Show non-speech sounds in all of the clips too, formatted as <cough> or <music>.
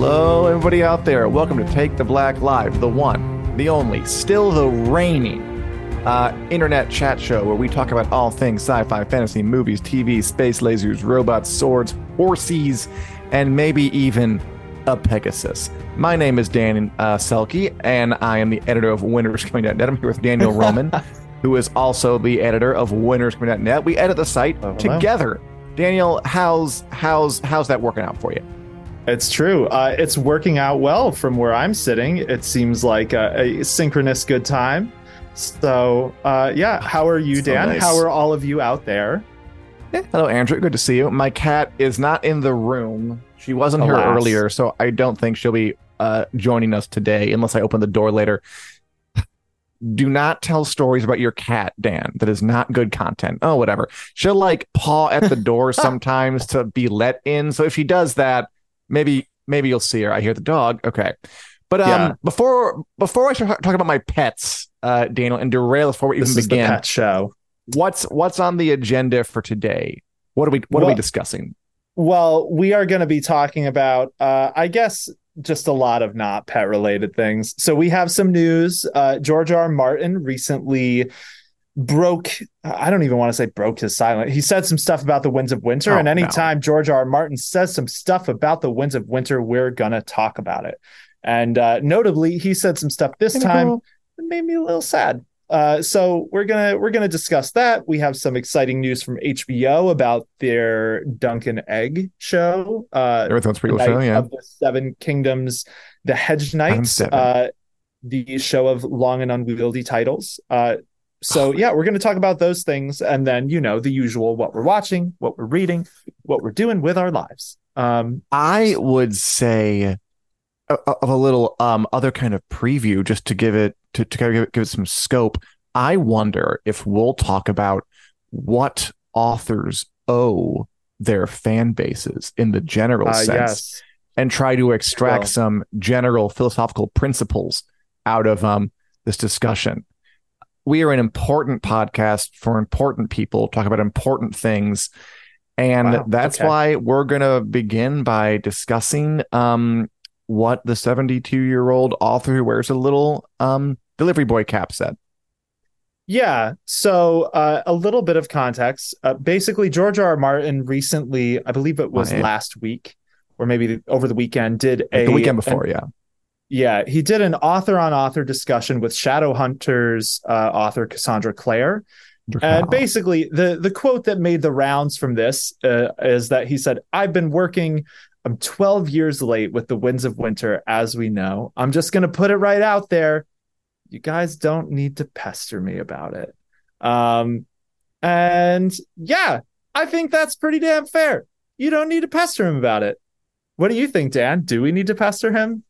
Hello, everybody out there. Welcome to Take the Black Live, the one, the only, still the reigning uh, internet chat show where we talk about all things sci fi, fantasy, movies, TV, space lasers, robots, swords, horses, and maybe even a Pegasus. My name is Dan uh, Selcke, and I am the editor of WinterIsComing.net. I'm here with Daniel <laughs> Roman, who is also the editor of WinterIsComing.net. We edit the site Oh, together. Daniel, how's how's how's that working out for you? It's true. Uh, it's working out well from where I'm sitting. It seems like a, a synchronous good time. So, uh, yeah. How are you, So Dan? nice. How are all of you out there? Yeah. Hello, Andrew. Good to see you. My cat is not in the room. She wasn't here earlier, so I don't think she'll be uh, joining us today unless I open the door later. Do not tell stories about your cat, Dan. That is not good content. Oh, whatever. She'll like paw at the door <laughs> sometimes to be let in. So if she does that, maybe maybe you'll see her. I hear the dog. Okay. But um, Yeah. before before I start talking about my pets, uh, Daniel, and derail before we This even begin, the pet show. what's what's on the agenda for today? What are we what are we discussing? Well, we are going to be talking about, uh, I guess, just a lot of not pet related things. So we have some news. Uh, George R. R. Martin recently broke, I don't even want to say broke his silence. He said some stuff about the Winds of Winter. Oh, and no. anytime George R. R. Martin says some stuff about the Winds of Winter, we're to talk about it. And uh, notably, he said some stuff this time that made me a little sad. Uh, so we're gonna we're gonna discuss that. We have some exciting news from HBO about their Dunk and Egg show. Uh, Everything's pretty show, yeah. of the Seven Kingdoms, the Hedge Knights, uh, the show of long and unwieldy titles. Uh, so yeah, we're going to talk about those things, and then you know the usual: what we're watching, what we're reading, what we're doing with our lives. Um, I would say a- of a little um other kind of preview just to give it to, to kind of give it, give it some scope. I wonder if we'll talk about what authors owe their fan bases in the general uh, sense yes, and try to extract Well. some general philosophical principles out of um this discussion. We are an important podcast for important people, talk about important things. And Wow, that's okay. why we're going to begin by discussing um, what the 72 year old author who wears a little um, delivery boy cap said. Yeah. So uh, a little bit of context. Uh, basically, George R. R. Martin recently, I believe it was Right. last week or maybe over the weekend, did a the weekend before, yeah. Yeah, he did an author on author discussion with Shadowhunters uh, author Cassandra Clare. And basically, the the quote that made the rounds from this uh, is that he said, "I've been working. I'm 12 years late with the Winds of Winter, as we know. I'm just going to put it right out there. You guys don't need to pester me about it." Um, and yeah, I think that's pretty damn fair. You don't need to pester him about it. What do you think, Dan? Do we need to pester him?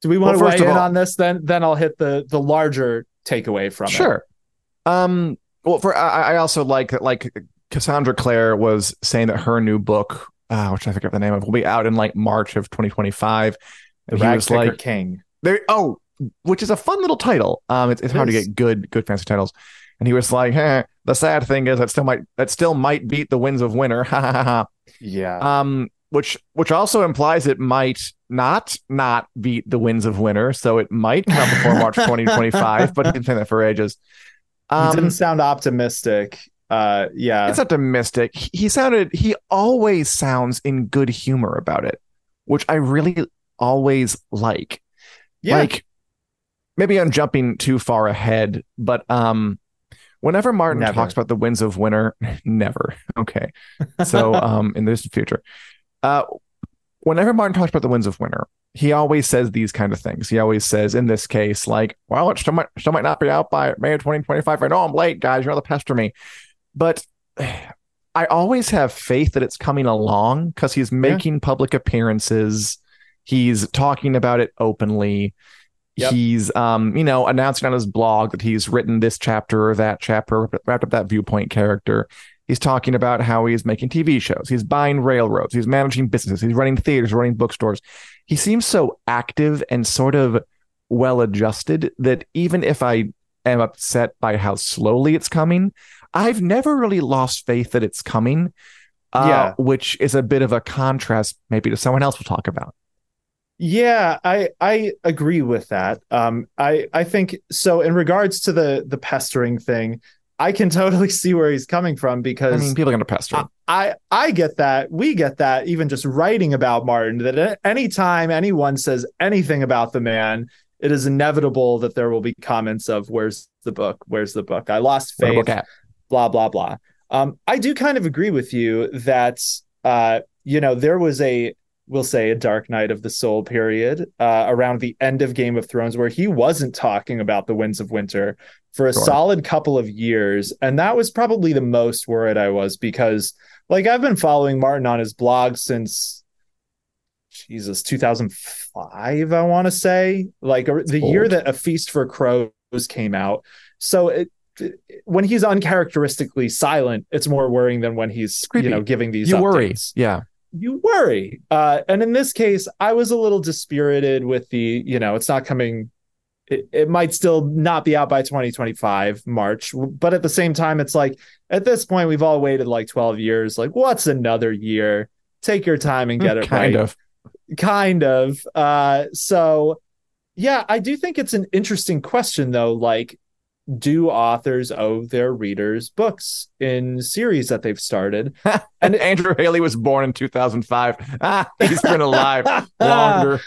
Do we want Well, to weigh in all- on this? Then, then I'll hit the the larger takeaway from it. Sure. Um. Well, for I, I also like that. Like Cassandra Clare was saying that her new book, uh, which I forget the name of, will be out in like March of 2025. The And he was like, King. there. Oh, which is a fun little title. Um, it's, it's It hard to get good good fancy titles. And he was like, eh, the sad thing is that still might that still might beat the Winds of Winter. <laughs> Yeah. Um, which which also implies it might not not beat the Winds of Winter, so it might come before March 2025. But he's been saying that for ages. he Um, didn't sound optimistic. Uh, yeah. it's optimistic. He, he sounded. He always sounds in good humor about it, which I really always like. yeah. Like maybe I'm jumping too far ahead, but um, whenever Martin Never. talks about the winds of winter, <laughs> never. Okay, so <laughs> um, in this future, uh, whenever Martin talks about the winds of winter, he always says these kind of things. He always says, in this case, like, well, it still might, still might not be out by May of 2025. I know I'm late, guys. You're all the pester me. But <sighs> I always have faith that it's coming along because he's making yeah. public appearances. He's talking about it openly. Yep. He's, um, you know, announcing on his blog that he's written this chapter or that chapter, wrapped up that viewpoint character. He's talking about how he's making TV shows. He's buying railroads. He's managing businesses. He's running theaters, running bookstores. He seems so active and sort of well adjusted that even if I am upset by how slowly it's coming, I've never really lost faith that it's coming. Uh, yeah. Which is a bit of a contrast, maybe to someone else we'll talk about. Yeah, I I agree with that. Um, I I think so. In regards to the the pestering thing, I can totally <laughs> see where he's coming from because I mean, people are going to pester. I, I, I get that. We get that. Even just writing about Martin, that anytime anyone says anything about the man, it is inevitable that there will be comments of "Where's the book? Where's the book? I lost faith." Blah blah blah. Um, I do kind of agree with you that uh, you know there was a we'll say a dark night of the soul period uh, around the end of game of thrones where he wasn't talking about the winds of winter for a sure. solid couple of years and that was probably the most worried i was because like i've been following martin on his blog since jesus 2005 i want to say like the Old. year that a feast for crows came out so it, when he's uncharacteristically silent, it's more worrying than when he's you know giving these. You updates. worry, yeah you worry. Uh, and in this case, I was a little dispirited with the, you know, it's not coming. It, it might still not be out by 2025 March, but at the same time, it's like at this point we've all waited like 12 years. Like, what's another year? Take your time and get it <laughs> kind right. of, kind of. Uh, so yeah, I do think it's an interesting question though. Like, do authors owe their readers books in series that they've started? <laughs> and Andrew Haley was born in 2005. <laughs> Ah, he's been alive <laughs> longer.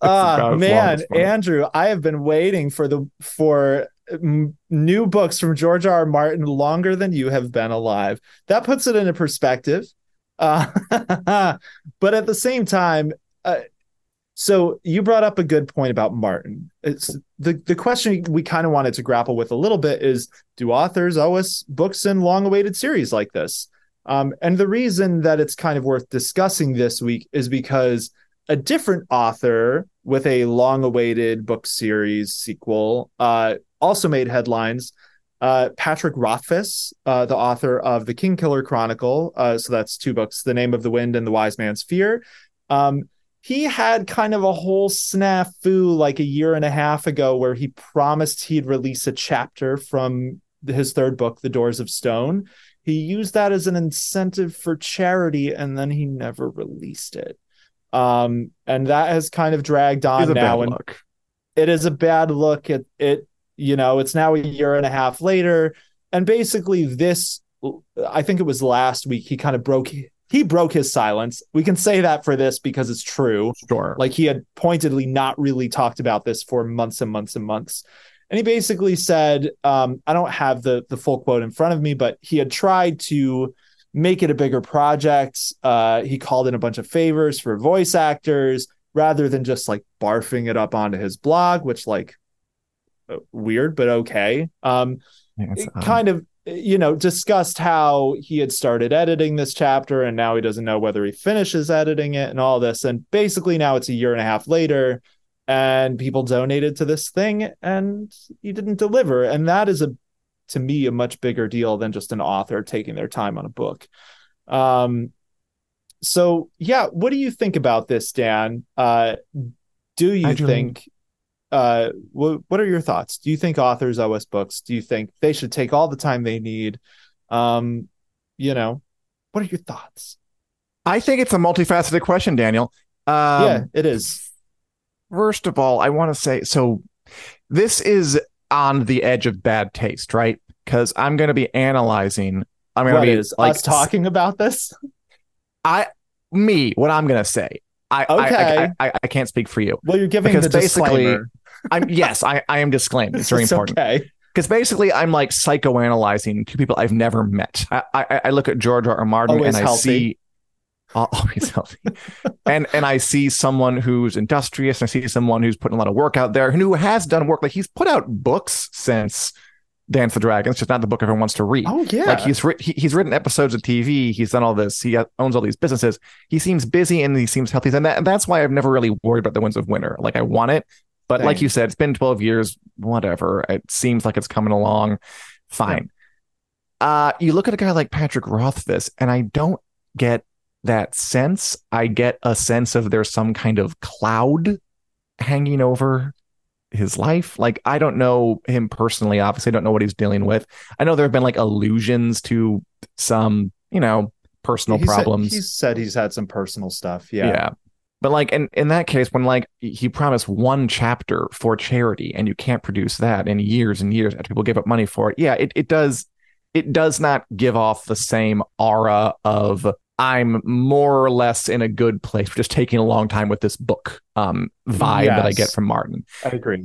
Ah, man, Andrew, I have been waiting for the for m- new books from George R. R. Martin longer than you have been alive. That puts it into perspective. Uh, but at the same time, uh, so you brought up a good point about Martin. It's the the question we kind of wanted to grapple with a little bit is do authors owe us books in long awaited series like this? Um, and the reason that it's kind of worth discussing this week is because a different author with a long awaited book series sequel uh, also made headlines. Uh, Patrick Rothfuss, uh, the author of The Kingkiller Chronicle, uh, so that's two books, The Name of the Wind and The Wise Man's Fear. Um, he had kind of a whole snafu like a year and a half ago where he promised he'd release a chapter from his third book, The Doors of Stone. He used that as an incentive for charity and then he never released it. Um, and that has kind of dragged on now. and look. it is a bad look at it. You know, it's now a year and a half later. And basically, this, I think it was last week, he kind of broke he broke his silence. We can say that for this because it's true. Sure. Like he had pointedly not really talked about this for months and months and months. And he basically said, um, I don't have the the full quote in front of me, but he had tried to make it a bigger project. Uh, he called in a bunch of favors for voice actors rather than just like barfing it up onto his blog, which like uh, weird, but okay. Um, yeah, kind of you know, discussed how he had started editing this chapter and now he doesn't know whether he finishes editing it and all this. And basically, now it's a year and a half later and people donated to this thing and he didn't deliver. And that is a, to me, a much bigger deal than just an author taking their time on a book. Um, so yeah, what do you think about this, Dan? Uh, do you think uh, what, what are your thoughts? Do you think authors owe us books? Do you think they should take all the time they need? Um, you know, what are your thoughts? I think it's a multifaceted question, Daniel. Um, yeah, it is. First of all, I want to say so. This is on the edge of bad taste, right? Because I'm going to be analyzing. I'm going to be like talking about this. I me what I'm going to say. I, okay. I, I, I, can't speak for you. Well, you're giving because the basically, disclaimer. I'm yes, I, I am disclaiming. It's very it's important. Okay. Because basically, I'm like psychoanalyzing two people I've never met. I, I, I look at George R. R. Martin Always and I healthy. see <laughs> always healthy. and and I see someone who's industrious. And I see someone who's putting a lot of work out there, and who has done work. Like he's put out books since Dance the Dragons, just not the book everyone wants to read. Oh yeah, like he's ri- he, he's written episodes of TV. He's done all this. He owns all these businesses. He seems busy and he seems healthy, and, that, and that's why I've never really worried about the Winds of Winter. Like I want it, but Same. like you said, it's been twelve years. Whatever. It seems like it's coming along. Fine. Yeah. Uh, you look at a guy like Patrick Rothfuss, and I don't get that sense. I get a sense of there's some kind of cloud hanging over his life. Like I don't know him personally. Obviously, I don't know what he's dealing with. I know there have been like allusions to some, you know, personal he problems. Said, he said he's had some personal stuff. Yeah. Yeah. But like in, in that case, when like he promised one chapter for charity and you can't produce that in years and years after people give up money for it, yeah, it, it does it does not give off the same aura of I'm more or less in a good place for just taking a long time with this book um, vibe yes. that I get from Martin. I agree.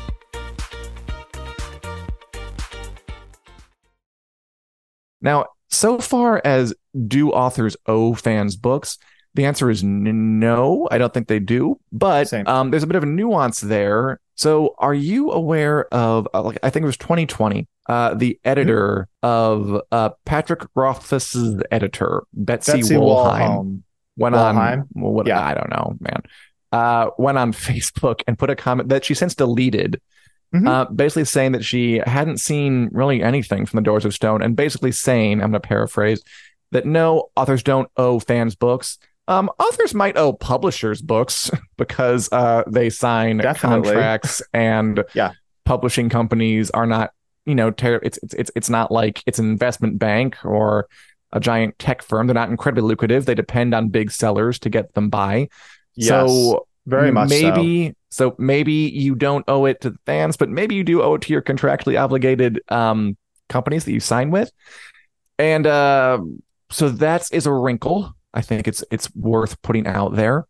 Now, so far as do authors owe fans books, the answer is n- no. I don't think they do. But um, there's a bit of a nuance there. So, are you aware of? Uh, like, I think it was 2020. Uh, the editor mm-hmm. of uh, Patrick Rothfuss's editor, Betsy, Betsy Wollheim, went on. Well, what, yeah. I don't know, man. Uh, went on <laughs> Facebook and put a comment that she since deleted Mm-hmm. Uh, basically saying that she hadn't seen really anything from the Doors of Stone, and basically saying, I'm going to paraphrase, that no, authors don't owe fans books. Um, authors might owe publishers books <laughs> because uh, they sign Definitely. contracts, and <laughs> yeah. publishing companies are not, you know, ter- it's it's it's it's not like it's an investment bank or a giant tech firm. They're not incredibly lucrative. They depend on big sellers to get them by. Yes. So very much maybe so. so. maybe you don't owe it to the fans, but maybe you do owe it to your contractually obligated um, companies that you sign with. And uh, so that is a wrinkle. I think it's it's worth putting out there.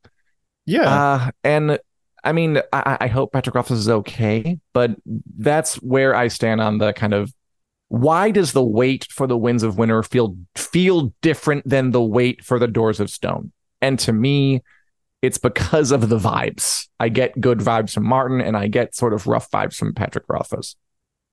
Yeah. Uh, and I mean, I, I hope Patrick Rothfuss is okay, but that's where I stand on the kind of why does the wait for the winds of winter feel feel different than the wait for the doors of stone? And to me, it's because of the vibes. I get good vibes from Martin and I get sort of rough vibes from Patrick Rothfuss.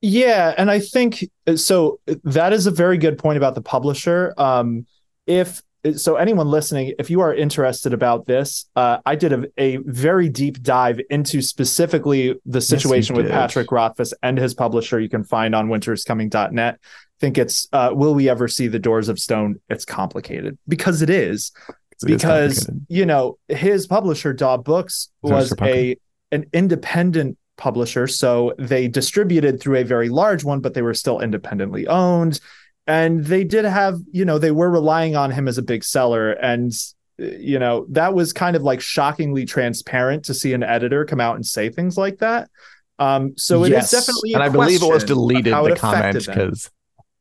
Yeah, and I think so that is a very good point about the publisher. Um if so anyone listening if you are interested about this uh, i did a, a, very deep dive into specifically the situation yes, with patrick rothfuss and his publisher you can find on winteriscoming.net i think it's uh, will we ever see the doors of stone it's complicated because it is because you know his publisher Daw Books was a an independent publisher, so they distributed through a very large one, but they were still independently owned, and they did have you know they were relying on him as a big seller, and you know that was kind of like shockingly transparent to see an editor come out and say things like that. Um, so it yes. is definitely, and I believe it was deleted the comment because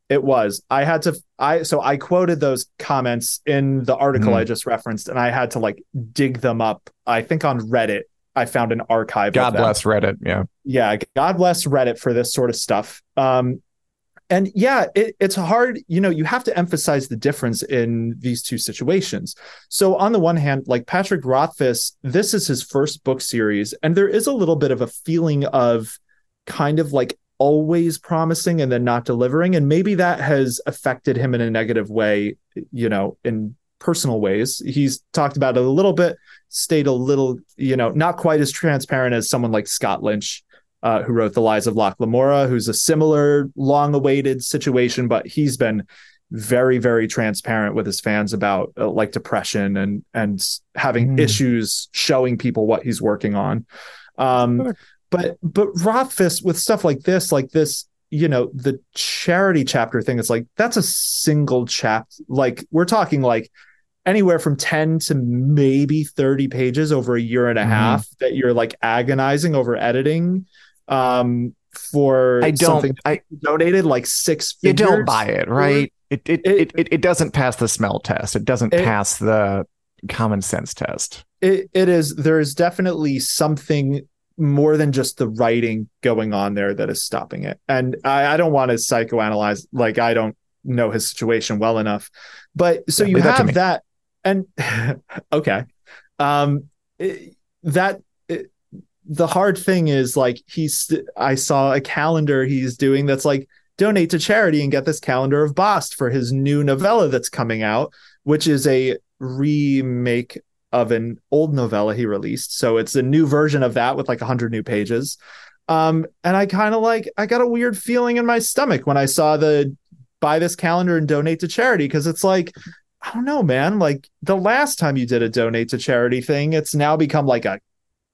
it was. I had to I so I quoted those comments in the article mm-hmm. I just referenced and I had to like dig them up. I think on Reddit I found an archive. God bless Reddit. Yeah. Yeah. God bless Reddit for this sort of stuff. Um, and yeah, it, it's hard. You know, you have to emphasize the difference in these two situations. So, on the one hand, like Patrick Rothfuss, this is his first book series, and there is a little bit of a feeling of kind of like always promising and then not delivering and maybe that has affected him in a negative way you know in personal ways. He's talked about it a little bit, stayed a little, you know, not quite as transparent as someone like Scott Lynch, uh, who wrote The Lies of Locke Lamora, who's a similar long awaited situation, but he's been very, very transparent with his fans about uh, like depression and, and having mm. issues showing people what he's working on. Um, sure. But, but Rothfuss with stuff like this, like this, you know, the charity chapter thing, it's like, that's a single chapter. Like we're talking like anywhere from 10 to maybe 30 pages over a year and a mm-hmm. half that you're like agonizing over editing um for I don't I donated like six. You don't buy it, right? It it, it it, it doesn't pass the smell test. It doesn't it, pass the common sense test. It it is there is definitely something more than just the writing going on there that is stopping it. And I, I don't want to psychoanalyze like I don't know his situation well enough. But so yeah, you have that, that and <laughs> okay. Um that the hard thing is like he's I saw a calendar he's doing that's like donate to charity and get this calendar of Bast for his new novella that's coming out, which is a remake of an old novella he released. So it's a new version of that with like 100 new pages. Um, and I kind of like I got a weird feeling in my stomach when I saw the buy this calendar and donate to charity because it's like I don't know, man. Like the last time you did a donate to charity thing, it's now become like a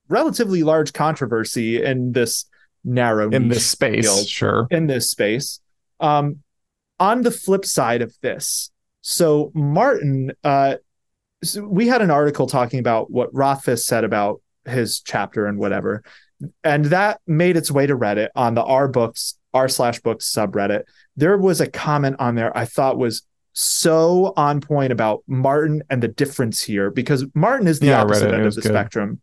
relatively large controversy in this narrow in this space field, sure in this space um on the flip side of this so martin uh so we had an article talking about what rothfuss said about his chapter and whatever and that made its way to reddit on the r books r slash books subreddit there was a comment on there i thought was so on point about martin and the difference here because martin is the yeah, opposite end of the good. spectrum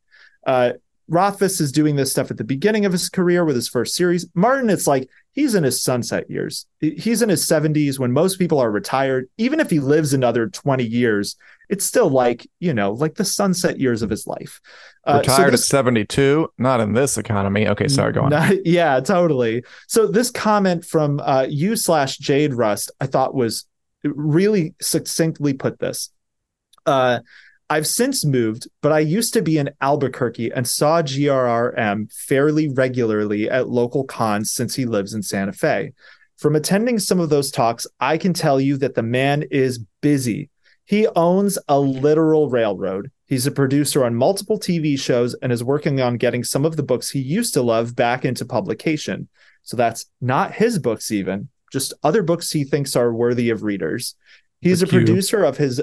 uh, Rothfuss is doing this stuff at the beginning of his career with his first series. Martin, it's like he's in his sunset years. He's in his 70s when most people are retired. Even if he lives another 20 years, it's still like, you know, like the sunset years of his life. Uh, Retired so this, at 72, not in this economy. Okay, sorry, go on. Not, yeah, totally. So this comment from uh, you slash Jade Rust, I thought was really succinctly put this. Uh, I've since moved, but I used to be in Albuquerque and saw GRRM fairly regularly at local cons since he lives in Santa Fe. From attending some of those talks, I can tell you that the man is busy. He owns a literal railroad. He's a producer on multiple TV shows and is working on getting some of the books he used to love back into publication. So that's not his books, even, just other books he thinks are worthy of readers. He's a producer of his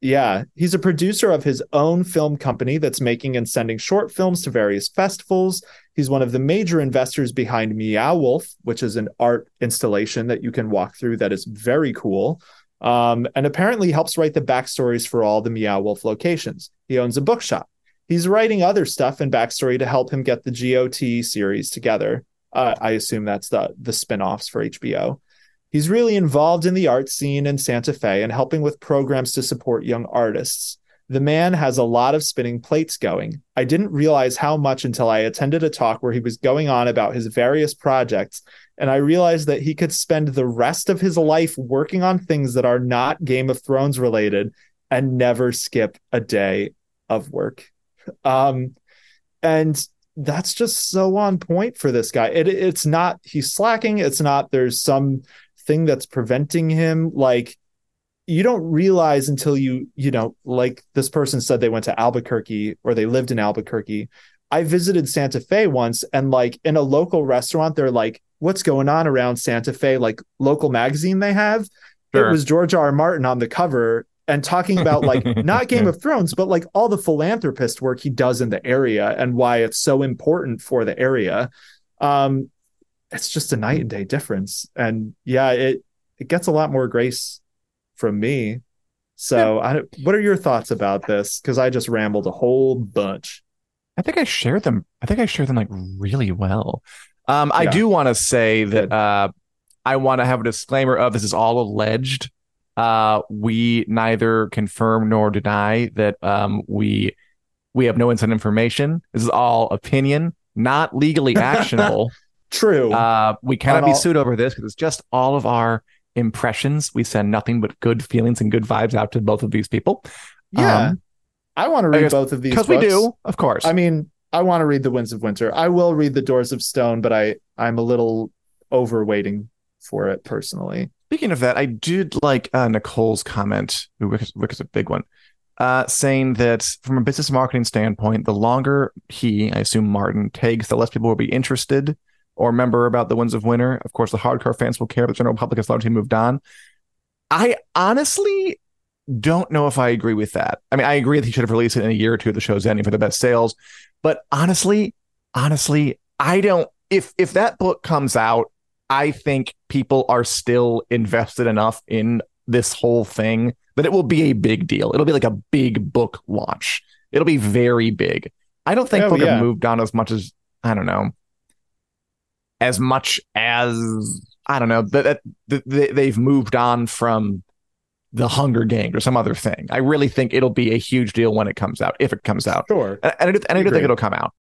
yeah, he's a producer of his own film company that's making and sending short films to various festivals. He's one of the major investors behind Meow Wolf, which is an art installation that you can walk through that is very cool. Um, and apparently helps write the backstories for all the Meow Wolf locations. He owns a bookshop. He's writing other stuff and backstory to help him get the GOT series together. Uh, I assume that's the the spin-offs for HBO. He's really involved in the art scene in Santa Fe and helping with programs to support young artists. The man has a lot of spinning plates going. I didn't realize how much until I attended a talk where he was going on about his various projects, and I realized that he could spend the rest of his life working on things that are not Game of Thrones related and never skip a day of work. Um, and that's just so on point for this guy. It, it's not he's slacking. It's not there's some thing that's preventing him like you don't realize until you you know like this person said they went to albuquerque or they lived in albuquerque i visited santa fe once and like in a local restaurant they're like what's going on around santa fe like local magazine they have sure. it was george r. r martin on the cover and talking about like <laughs> not game of thrones but like all the philanthropist work he does in the area and why it's so important for the area um it's just a night and day difference. And yeah, it it gets a lot more grace from me. So. I, what are your thoughts about this? Because I just rambled a whole bunch. I think I share them. I think I share them like really well. Um, I do want to say that uh, I want to have a disclaimer of this is all alleged. Uh, we neither confirm nor deny that um, we we have no inside information. This is all opinion, not legally <laughs> actionable. True. Uh, we cannot be sued over this because it's just all of our impressions. We send nothing but good feelings and good vibes out to both of these people. Yeah. Um, I want to read guess- both of these because we do, of course. I mean, I want to read The Winds of Winter. I will read The Doors of Stone, but I I'm a little over waiting for it personally. Speaking of that, I did like uh, Nicole's comment. Rick is, is a big one. Uh, saying that from a business marketing standpoint, the longer he, I assume Martin, takes, the less people will be interested or remember about the Winds of Winter. Of course, the hardcore fans will care, but the general public has largely moved on. I honestly don't know if I agree with that. I mean, I agree that he should have released it in a year or two of the show's ending for the best sales, but honestly, honestly, I don't. If if that book comes out, I think people are still invested enough in this whole thing that it will be a big deal. It'll be like a big book launch. It'll be very big. I don't think Oh, folk yeah. have moved on as much as I don't know, as much as I don't know that, that, that they've moved on from the Hunger Games or some other thing. I really think it'll be a huge deal when it comes out, if it comes out. Sure. And, and I do, and I do think it'll come out.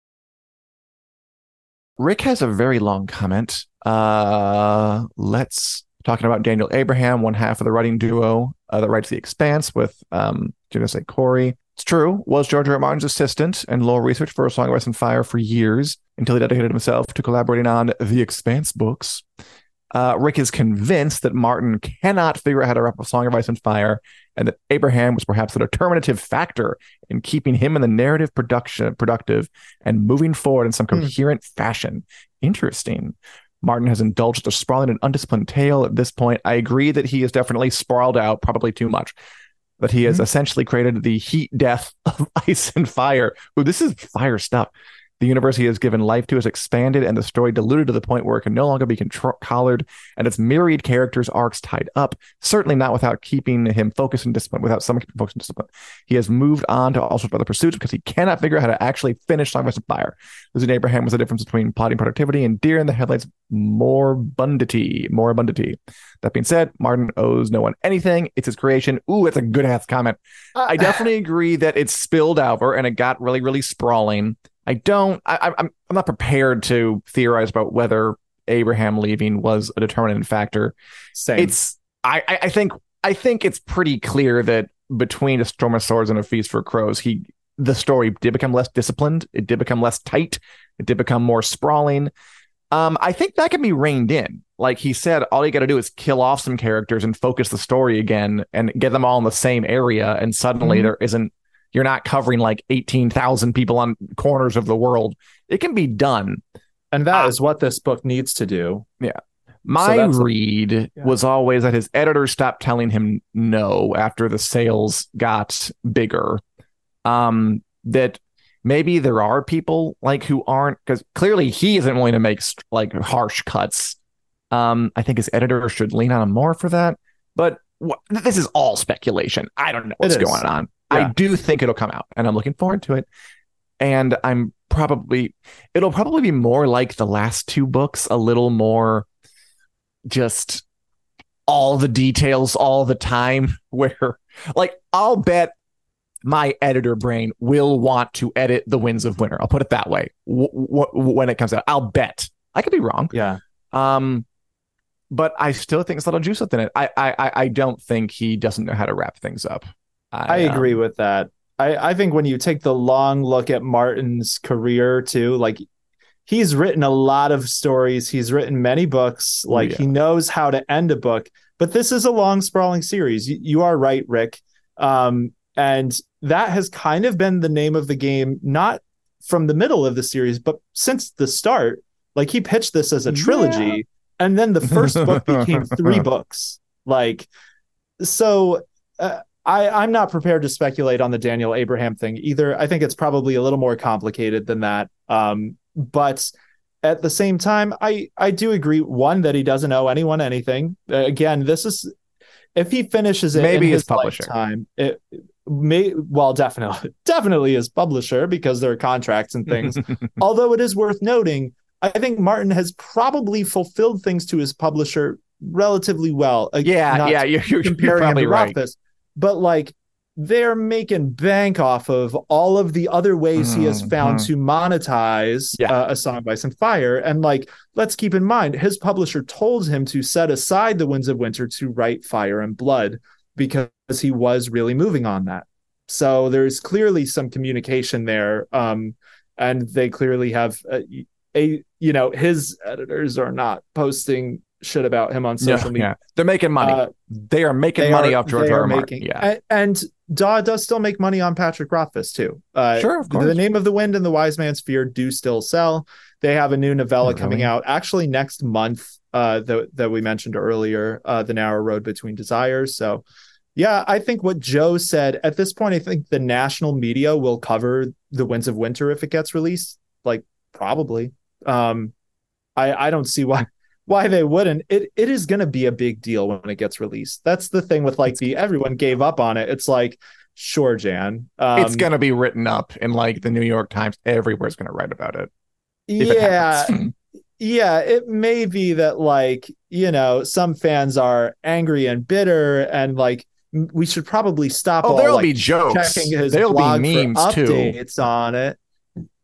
Rick has a very long comment. Uh, let's talking about Daniel Abraham, one half of the writing duo uh, that writes The Expanse with um, say Corey. It's true. Was George R. R. Martin's assistant and lore research for A Song of Ice and Fire for years until he dedicated himself to collaborating on The Expanse books. Uh, Rick is convinced that Martin cannot figure out how to wrap up Song of Ice and Fire, and that Abraham was perhaps the determinative factor in keeping him in the narrative production productive and moving forward in some Hmm. coherent fashion. Interesting. Martin has indulged a sprawling and undisciplined tale at this point. I agree that he is definitely sprawled out, probably too much. That he has Mhm. essentially created the heat death <laughs> of ice and fire. Ooh, this is fire stuff. The universe he has given life to is expanded, and the story diluted to the point where it can no longer be contro- collared, and its myriad characters' arcs tied up. Certainly not without keeping him focused and disciplined. Without some keeping focused and disciplined, he has moved on to all sorts of other pursuits because he cannot figure out how to actually finish Song of Fire. Losing Abraham was the difference between plotting productivity and deer in the headlights morbidity. Morbidity. That being said, Martin owes no one anything. It's his creation. Ooh, that's a good ass comment. Uh, I definitely <laughs> agree that it spilled over and it got really, really sprawling. I don't. I, I- I'm. I'm not prepared to theorize about whether Abraham leaving was a determinant factor. Same. It's. I. I think. I think it's pretty clear that between a storm of swords and a feast for crows, he the story did become less disciplined. It did become less tight. It did become more sprawling. Um, I think that can be reined in. Like he said, all you got to do is kill off some characters and focus the story again, and get them all in the same area, and suddenly Mhm. there isn't. You're not covering like eighteen thousand people on corners of the world. It can be done. and that Ah. is what this book needs to do. Yeah. My that's- read yeah. was always that his editor stopped telling him no after the sales got bigger. Um, that maybe there are people like who aren't because clearly he isn't willing to make like harsh cuts. Um, I think his editor should lean on him more for that. But wh- this is all speculation. I don't know what's going on. I do think it'll come out, and I'm looking forward to it. And I'm probably it'll probably be more like the last two books, a little more just all the details all the time <laughs> where like I'll bet my editor brain will want to edit the winds of winter. I'll put it that way. W- w- when it comes out, I'll bet. I could be wrong. Yeah. Um, but I still think it's a little juice within it. I I I- I don't think he doesn't know how to wrap things up. I um, agree with that. I, I think when you take the long look at Martin's career too, like he's written a lot of stories, he's written many books, Oh, like yeah. he knows how to end a book. But this is a long, sprawling series. You, you are right, Rick. Um, and that has kind of been the name of the game, not from the middle of the series, but since the start. Like he pitched this as a trilogy, and then the first book became three <laughs> books. Like, so uh, I, I'm not prepared to speculate on the Daniel Abraham thing either. I think it's probably a little more complicated than that. Um, but at the same time, I I do agree one that he doesn't owe anyone anything. Uh, again, this is if he finishes it, Maybe his his publisher. lifetime, it may well definitely <laughs> definitely his publisher because there are contracts and things. <laughs> Although it is worth noting, I think Martin has probably fulfilled things to his publisher relatively well. Yeah, yeah, you're, you're, you're comparing probably him right. Rothfuss, but like they're making bank off of all of the other ways he has found Mhm. to monetize Yeah. uh, a song ice and fire and like let's keep in mind his publisher told him to set aside the winds of winter to write fire and blood because he was really moving on that so there's clearly some communication there um, and they clearly have a, a, you know his editors are not posting shit about him on social Yeah, media yeah. They're making money. Uh, they are making they money are- off George R. R. Martin. making- Yeah. and, Daw does still make money on Patrick Rothfuss too. Uh, Sure, of The. Name of the Wind and The Wise Man's Fear do still sell. They have a new novella Oh, coming out actually next month. Uh, that that we mentioned earlier, uh, The Narrow Road Between Desires. So, yeah, I think what Joe said at this point, I think the national media will cover The Winds of Winter if it gets released. Like probably. Um, I I don't see why why they wouldn't. It it is going to be a big deal when it gets released. That's the thing with like the everyone gave up on it. It's like sure, Jan. Um, it's gonna be written up in like the New York Times. Everywhere's gonna write about it. if it yeah. <laughs> yeah, it may be that like, you know, some fans are angry and bitter and like we should probably stop Oh, all there'll like be jokes. checking his There'll be memes too. it's on it.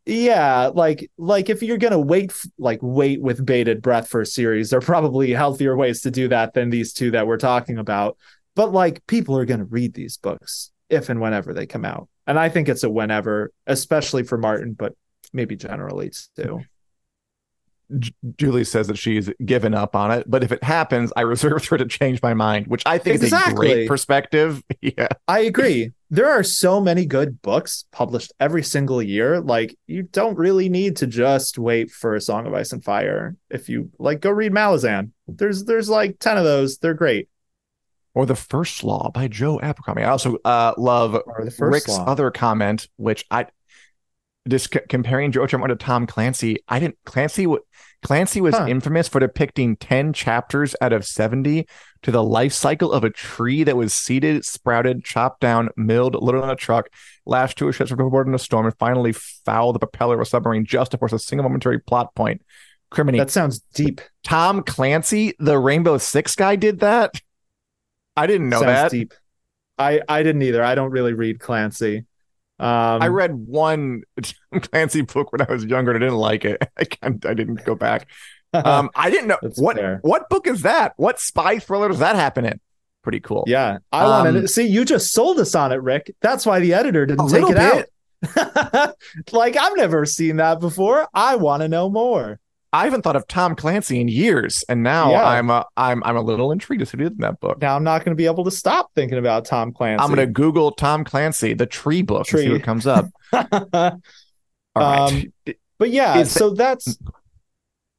Yeah, like like if you're gonna wait like wait with bated breath for a series, there are probably healthier ways to do that than these two that we're talking about. But like people are gonna read these books if and whenever they come out, and I think it's a whenever, especially for Martin, but maybe generally too. J- Julie says that she's given up on it, but if it happens, I reserve <laughs> her to change my mind, which I think is a great perspective. <laughs> Yeah. I agree. There are so many good books published every single year. Like you don't really need to just wait for a Song of Ice and Fire. If you like, go read Malazan. There's there's like ten of those. They're great. Or The First Law by Joe Abercrombie. I also uh, love the first Rick's law. other comment, which I just c- comparing George R. R. To Tom Clancy. I didn't Clancy. w- Clancy was Huh. infamous for depicting ten chapters out of seventy to the life cycle of a tree that was seeded, sprouted, chopped down, milled, loaded on a truck, lashed to a ship overboard in a storm, and finally fouled the propeller of a submarine just to force a single momentary plot point. Criminy. That sounds deep. Tom Clancy, the Rainbow Six guy, did that. I didn't know sounds that. deep. I I didn't either. I don't really read Clancy. Um, I read one <laughs> Tom Clancy book when I was younger and I didn't like it. <laughs> I can't, I didn't go back. Um, I didn't know <laughs> what fair. what book is that? What spy thriller does that happen in? Pretty cool. yeah, I Um, wanted to see. You just sold us on it, Rick. That's why the editor didn't take it bit. out. like I've never seen that before. I want to know more. I haven't thought of Tom Clancy in years, and now Yeah. I'm a, I'm I'm a little intrigued as to who did that book. Now I'm not going to be able to stop thinking about Tom Clancy. I'm gonna Google Tom Clancy, the tree book, and see what comes up. <laughs> All right. Um, But yeah, Is so that's.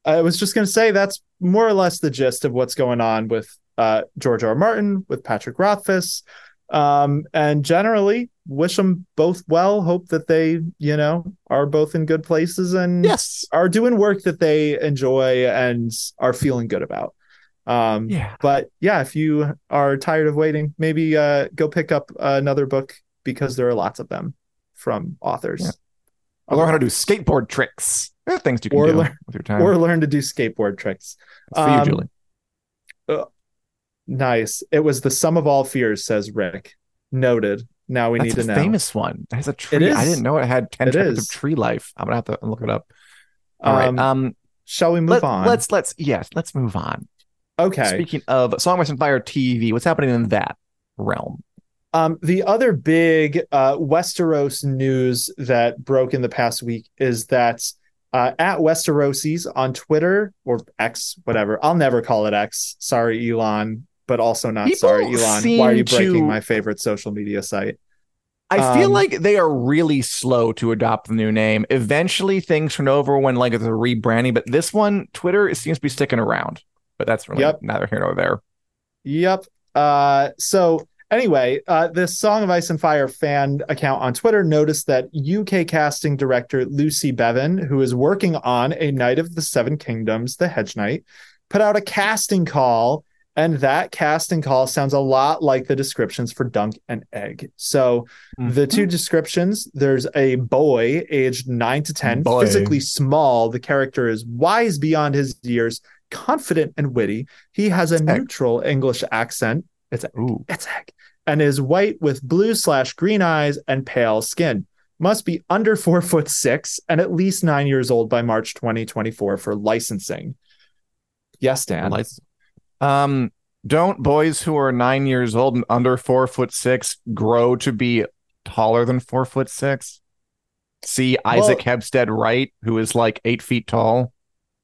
I was just going to say that's more or less the gist of what's going on with uh, George R. R. Martin, with Patrick Rothfuss, um, and generally wish them both well. Hope that they, you know, are both in good places and yes. are doing work that they enjoy and are feeling good about. Um, Yeah. but yeah, if you are tired of waiting, maybe uh, go pick up another book because there are lots of them from authors. Yeah. Or learn how to do skateboard tricks. There are things you can Or do learn- with your time. Or learn to do skateboard tricks. For you, um, Julie. Nice. It was the sum of all fears, says Rick. Noted. Now we That's need a to know. famous one. It has a tree. I didn't know it had 10 It chapters is. of tree life. I'm gonna have to look it up. All right. Um, Um Shall we move let, on? let's let's yes, let's move on. okay. Speaking of Song of Ice and Fire TV, what's happening in that realm? Um, the other big uh, Westeros news that broke in the past week is that uh, at Westeroses on Twitter or X, whatever, I'll never call it X. Sorry, Elon, but also not People sorry, Elon. Why are you breaking to- my favorite social media site? I feel Um, like they are really slow to adopt the new name. Eventually things turn over when like it's a rebranding, but this one, Twitter, it seems to be sticking around. But that's really Yep. neither here nor there. Yep. Uh, so anyway, uh, this Song of Ice and Fire fan account on Twitter noticed that UK casting director Lucy Bevan, who is working on A Knight of the Seven Kingdoms, The Hedge Knight, put out a casting call. And that casting call sounds a lot like the descriptions for Dunk and Egg. So mm-hmm. the two descriptions there's a boy aged nine to 10, Boy. physically small. The character is wise beyond his years, confident and witty. He has a Egg. neutral English accent. It's Ooh. it's egg. And is white with blue slash green eyes and pale skin. Must be under four foot six and at least nine years old by March 2024 for licensing. Yes, Dan. Um, don't boys who are nine years old and under four foot six grow to be taller than four foot six? See Isaac Well- Hempstead Wright, who is like eight feet tall.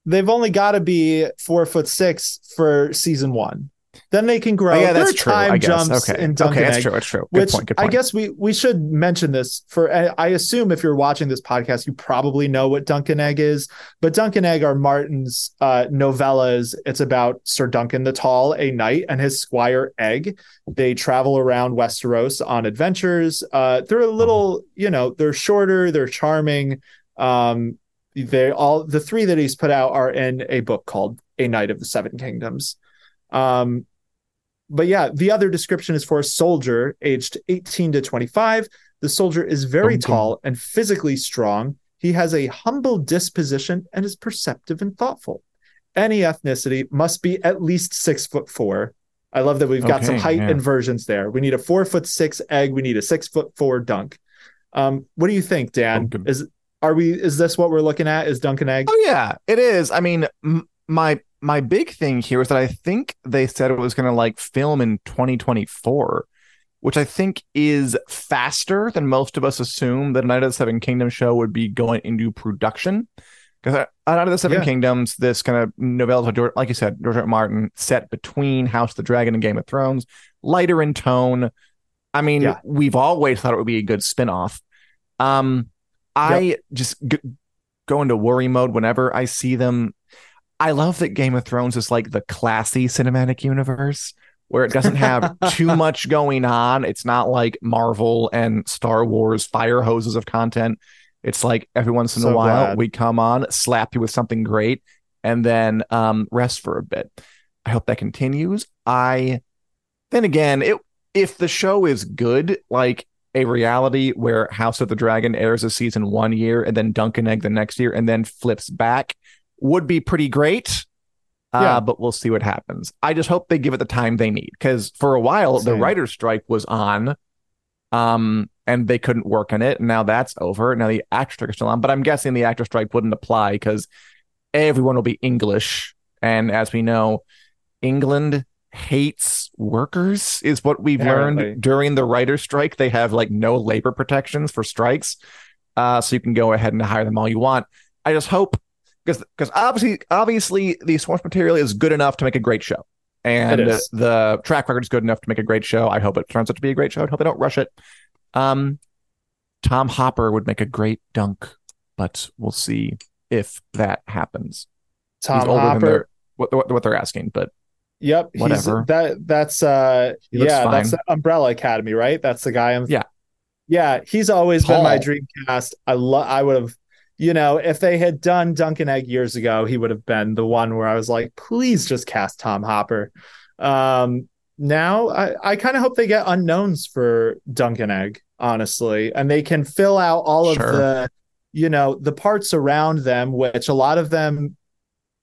They've only got to be four foot six for season one. Then they can grow. Oh, yeah, that's true. Time I guess. jumps Okay. in Dunkin' okay, that's Egg, true. That's true. Good Which point. Good I guess we we should mention this for. I I assume if you're watching this podcast, you probably know what Dunk and Egg is. But Dunk and Egg are Martin's uh, novellas. It's about Sir Duncan the Tall, a knight, and his squire Egg. They travel around Westeros on adventures. Uh, they're a little, you know, they're shorter. They're charming. Um, they all the three that he's put out are in a book called A Knight of the Seven Kingdoms. Um, but yeah, the other description is for a soldier aged 18 to 25. The soldier is very Okay. tall and physically strong. He has a humble disposition and is perceptive and thoughtful. Any ethnicity must be at least six foot four. I love that we've got some height yeah. inversions there. We need a four foot six egg. We need a six foot four dunk. Um, what do you think, Dan? Okay. Is are we? Is this what we're looking at? Is Dunk and Egg? Oh yeah, it is. I mean, m- my my big thing here is that I think they said it was going to like film in 2024, which I think is faster than most of us assume that a Knight of the Seven Kingdoms show would be going into production. Because Knight of the Seven Yeah. Kingdoms, this kind of novella, like you said, George R. Martin, set between House of the Dragon and Game of Thrones, lighter in tone. I mean, Yeah. we've always thought it would be a good spin-off. Um, I just g- go into worry mode whenever I see them. I love that Game of Thrones is like the classy cinematic universe where it doesn't have <laughs> too much going on. It's not like Marvel and Star Wars fire hoses of content. It's like every once in a while glad. we come on, slap you with something great, and then um, rest for a bit. I hope that continues. I then again, it if the show is good, like a reality where House of the Dragon airs a season one year and then Dunk and Egg the next year and then flips back, would be pretty great. Uh, Yeah. but we'll see what happens. I just hope they give it the time they need because for a while the Same. writer's strike was on, um, and they couldn't work on it. And now that's over. Now the actor strike is still on, but I'm guessing the actor strike wouldn't apply because everyone will be English, and as we know, England hates workers is what we've Apparently. learned during the writer's strike. They have like no labor protections for strikes, uh, so you can go ahead and hire them all you want. I just hope because because obviously obviously the source material is good enough to make a great show, and the track record is good enough to make a great show. I hope it turns out to be a great show. I hope they don't rush it. Um, Tom Hopper would make a great dunk, but we'll see if that happens. Tom He's older than Hopper. what, what what they're asking, but Yep, he's Whatever. that that's uh yeah, that's fine. the Umbrella Academy, right? That's the guy I'm Yeah. Yeah, he's always been my dream cast. I love I would have you know, if they had done Dunk and Egg years ago, he would have been the one where I was like, please just cast Tom Hopper. Um now I, I kind of hope they get unknowns for Dunk and Egg, honestly, and they can fill out all Sure. of the you know, the parts around them, which a lot of them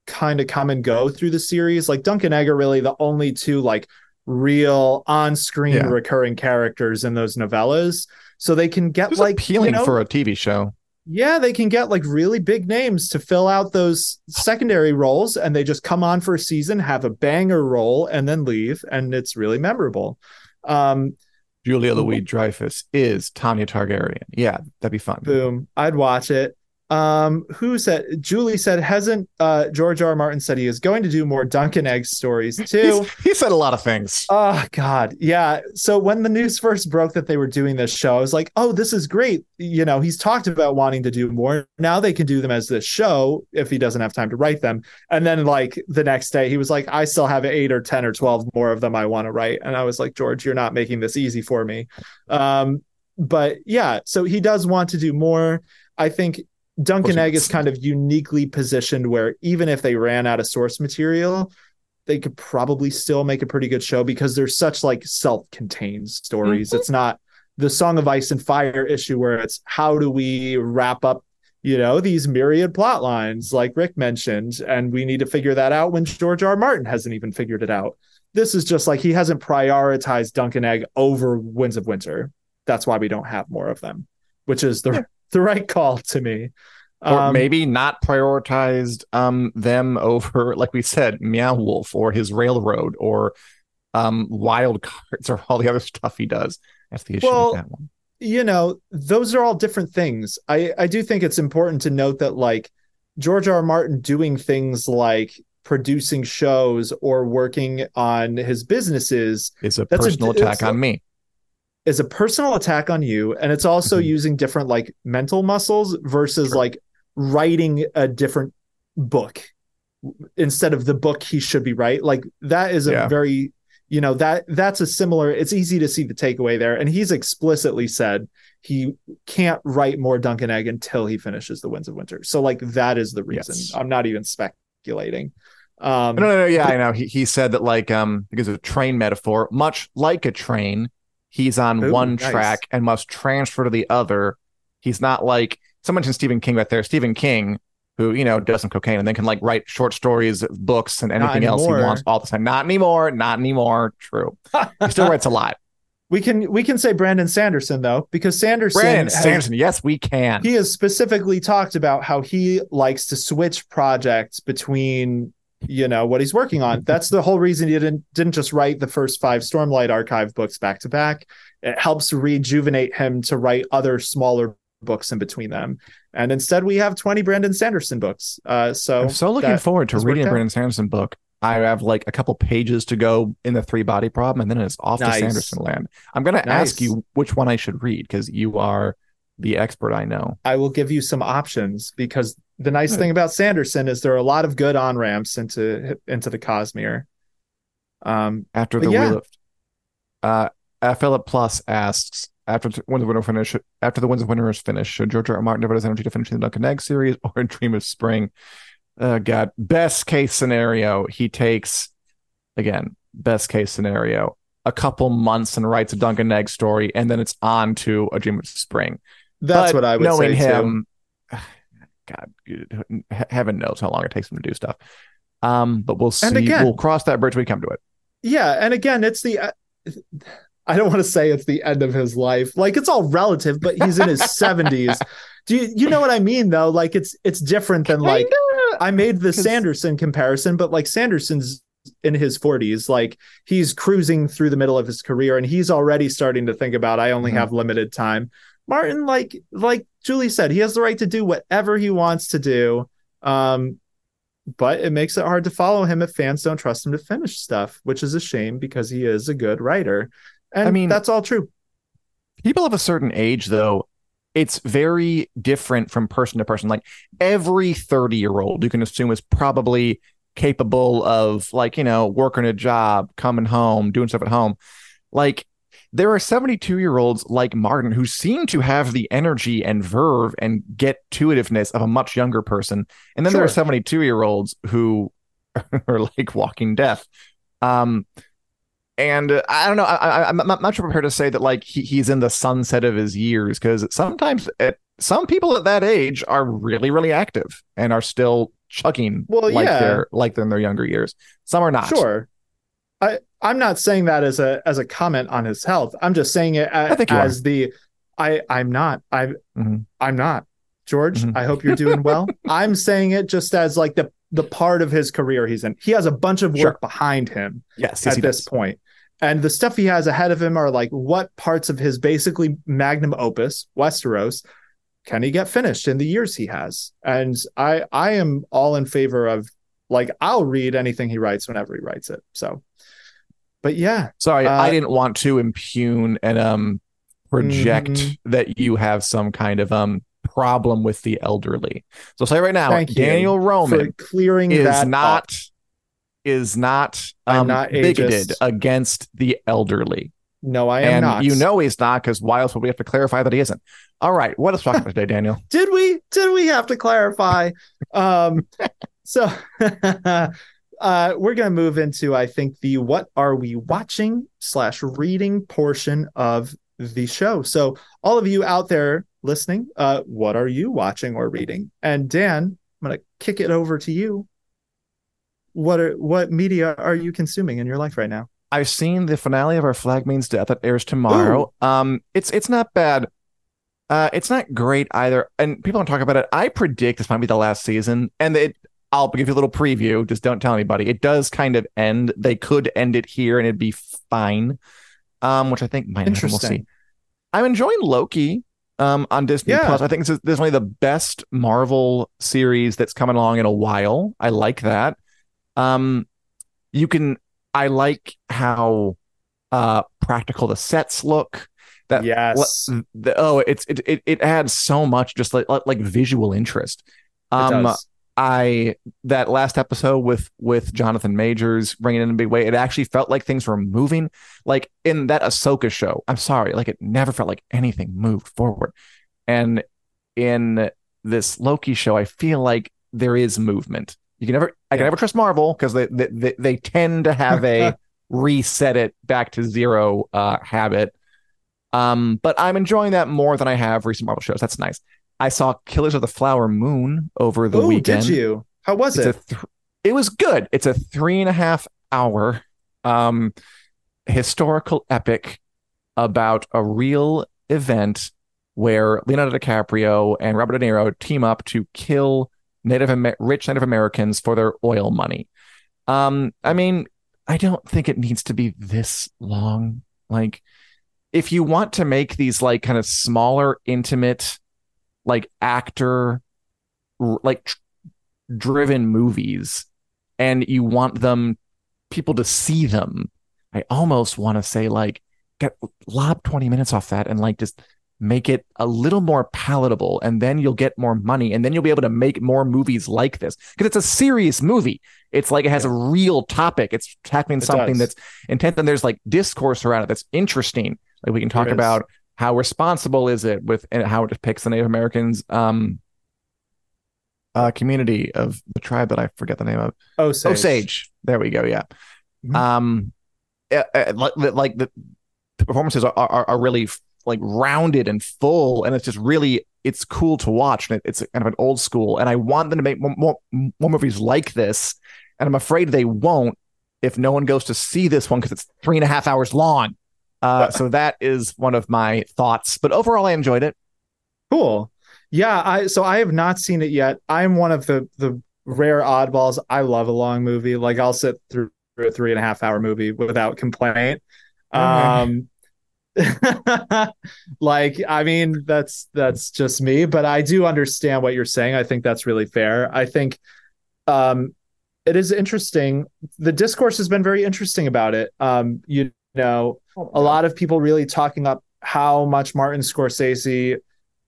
kind of come and go through the series. Like Dunk and Egg are really the only two like real on-screen Yeah. recurring characters in those novellas. So they can get like appealing you know, for a TV show. Yeah, they can get like really big names to fill out those secondary roles and they just come on for a season, have a banger role and then leave and it's really memorable. Um Julia Louis Dreyfus is Tanya Targaryen. Yeah, that'd be fun. boom, I'd watch it. Um who said Julie said hasn't uh George R. R. Martin said he is going to do more Dunk and Egg stories <laughs> too. He's- he said a lot of things. Oh God, yeah. So when the news first broke that they were doing this show, I was like, "Oh, this is great." You know, he's talked about wanting to do more. Now they can do them as this show if he doesn't have time to write them. And then, like the next day, he was like, "I still have eight or ten or twelve more of them I want to write." And I was like, "George, you're not making this easy for me." Um, but yeah, so he does want to do more. I think Duncan Of course he Egg is kind of uniquely positioned where even if they ran out of source material, they could probably still make a pretty good show because they're such like self-contained stories. Mm-hmm. It's not the Song of Ice and Fire issue where it's how do we wrap up, you know, these myriad plot lines like Rick mentioned, and we need to figure that out when George R. R. Martin hasn't even figured it out. This is just like he hasn't prioritized Dunk and Egg over Winds of Winter. That's why we don't have more of them, which is the Yeah. <laughs> the right call to me. or Um, maybe not prioritized um them over like we said meow wolf or his railroad or um wild cards or all the other stuff he does that's the issue Well, with that one you know, those are all different things. I I do think it's important to note that like George R. R. Martin doing things like producing shows or working on his businesses is a That's a- personal attack on me is a personal attack on you and it's also Mhm. using different like mental muscles versus True. like writing a different book instead of the book he should be right like that is a Yeah. very you know that that's a similar it's easy to see the takeaway there and he's explicitly said he can't write more dunk and egg until he finishes the winds of winter so like that is the reason Yes. i'm not even speculating um no no no yeah i know he, he said that like um because of a train metaphor much like a train he's on Ooh, one nice. track and must transfer to the other. He's not like someone mentioned stephen king right there. Stephen king who you know does some cocaine and then can like write short stories books and anything else he wants all the time. Not anymore not anymore. True. He still <laughs> writes a lot. We can we can say brandon sanderson though because sanderson brandon has- sanderson yes we can. he has specifically talked about how he likes to switch projects between you know what he's working on. That's the whole reason he didn't didn't just write the first five stormlight archive books back to back. It helps rejuvenate him to write other smaller books in between them. And instead we have 20 brandon sanderson books. Uh so i'm so looking forward to reading a brandon sanderson book. I have like a couple pages to go in the three body problem, and then it's off Nice. to Sanderson land. I'm going to ask you which one I should read because you are the expert I know. i will give you some options because the nice thing about sanderson is there are a lot of good on ramps into into the cosmere um After the yeah. wheel of uh, Philip Plus asks after t- Winds of Winter finish after the Winds of Winter is finished, should George R. R. Martin devote his energy to finishing the Dunk and Egg series <laughs> or a Dream of Spring? Uh, God, best case scenario, he takes again best case scenario a couple months and writes a Dunk and Egg story, and then it's on to a Dream of Spring. that's But what i would knowing say too. God, heaven knows how long it takes him to do stuff. Um, but we'll see. And again- we'll cross that bridge when we come to it. yeah and again it's the uh, i don't want to say it's the end of his life like it's all relative but he's in his <laughs> 70s do you you know what i mean though like it's it's different than like i made the sanderson comparison but like sanderson's in his 40s like he's cruising through the middle of his career and he's already starting to think about i only Mhm. have limited time martin like like julie said he has the right to do whatever he wants to do um but it makes it hard to follow him if fans don't trust him to finish stuff, which is a shame because he is a good writer. And I mean- that's all true. people of a certain age though it's very different from person to person like every 30 year old you can assume is probably capable of like you know working a job coming home doing stuff at home like there are 72 year olds like martin who seem to have the energy and verve and get to itiveness of a much younger person and then there are 72 year olds who <laughs> are like walking death um and uh, I don't know. I, I, I'm not much prepared to say that like he, he's in the sunset of his years because sometimes it, some people at that age are really really active and are still chugging Well, like yeah. they're like they're in their younger years. Some are not. Sure. I I'm not saying that as a as a comment on his health. I'm just saying it a- I think as the I I'm not. I Mhm. I'm not. George, Mhm. I hope you're doing well. <laughs> I'm saying it just as like the the part of his career he's in. He has a bunch of work Sure. behind him. Yes, yes, at this does. point. And the stuff he has ahead of him are like what parts of his basically magnum opus, Westeros, can he get finished in the years he has? And I I am all in favor of like I'll read anything he writes whenever he writes it. So but yeah, Sorry, Uh, I didn't want to impugn and um project Mhm. that you have some kind of um problem with the elderly. So I'll say right now, Thank Daniel for Roman clearing is that not up. is not um not bigoted against the elderly. No, I am and not. you know he's not because why else would we have to clarify that he isn't? All right, what else talking about today, Daniel? <laughs> did we did we have to clarify um so <laughs> <laughs> uh we're gonna move into i think the what are we watching slash reading portion of the show so all of you out there listening uh what are you watching or reading and dan i'm gonna kick it over to you what are what media are you consuming in your life right now I've seen the finale of our Flag Means Death that airs tomorrow. Um, it's it's not bad. Uh, it's not great either, and people don't talk about it. I predict this might be the last season, and it. I'll give you a little preview. Just don't tell anybody. It does kind of end. They could end it here, and it'd be fine. Um, which I think might. We'll Interesting. see. I'm enjoying Loki. Um, on Disney Yeah. Plus. I think this is definitely the best Marvel series that's coming along in a while. I like that. Um, you can. I like how uh practical the sets look. That Yes. le- the, oh, it's it, it it adds so much just like like, visual interest. Um, does. I that last episode with with Jonathan Majors bringing in a big way, it actually felt like things were moving. Like in that Ahsoka show, I'm sorry, like it never felt like anything moved forward. And in this Loki show, I feel like there is movement. You can never, I can never trust Marvel because they, they they they tend to have a <laughs> reset it back to zero uh habit. Um, but I'm enjoying that more than I have recent Marvel shows. That's nice. I saw Killers of the Flower Moon over the oh, weekend. did you? How was It's it? th- it was good. It's a three and a half hour um historical epic about a real event where Leonardo DiCaprio and Robert De Niro team up to kill Native Amer- rich Native Americans for their oil money. Um, I mean, I don't think it needs to be this long. Like, if you want to make these like kind of smaller, intimate, like actor, like tr- driven movies, and you want them people to see them, I almost want to say like get lob 20 minutes off that and like just make it a little more palatable and then you'll get more money and then you'll be able to make more movies like this. Because it's a serious movie. It's like it has a real topic. It's tackling It something does. that's intense and there's like discourse around it that's interesting. Like we can talk about how responsible is it with and how it depicts the native americans um uh community of the tribe that i forget the name of Osage. Osage. There we go. Yeah. Mhm. Um, uh, uh, like, like the, the performances are, are are really like rounded and full, and it's just really it's cool to watch. And it, it's kind of an old school, and I want them to make more, more more movies like this. And I'm afraid they won't if no one goes to see this one because it's three and a half hours long. Uh, <laughs> so that is one of my thoughts. But overall, I enjoyed it. Cool. Yeah, I so I have not seen it yet. I'm one of the the rare oddballs. I love a long movie. Like I'll sit through a three and a half hour movie without complaint. Um <laughs> like I mean that's that's just me, but I do understand what you're saying. I think that's really fair. I think um it is interesting. The discourse has been very interesting about it. Um you know, a lot of people really talking up how much Martin Scorsese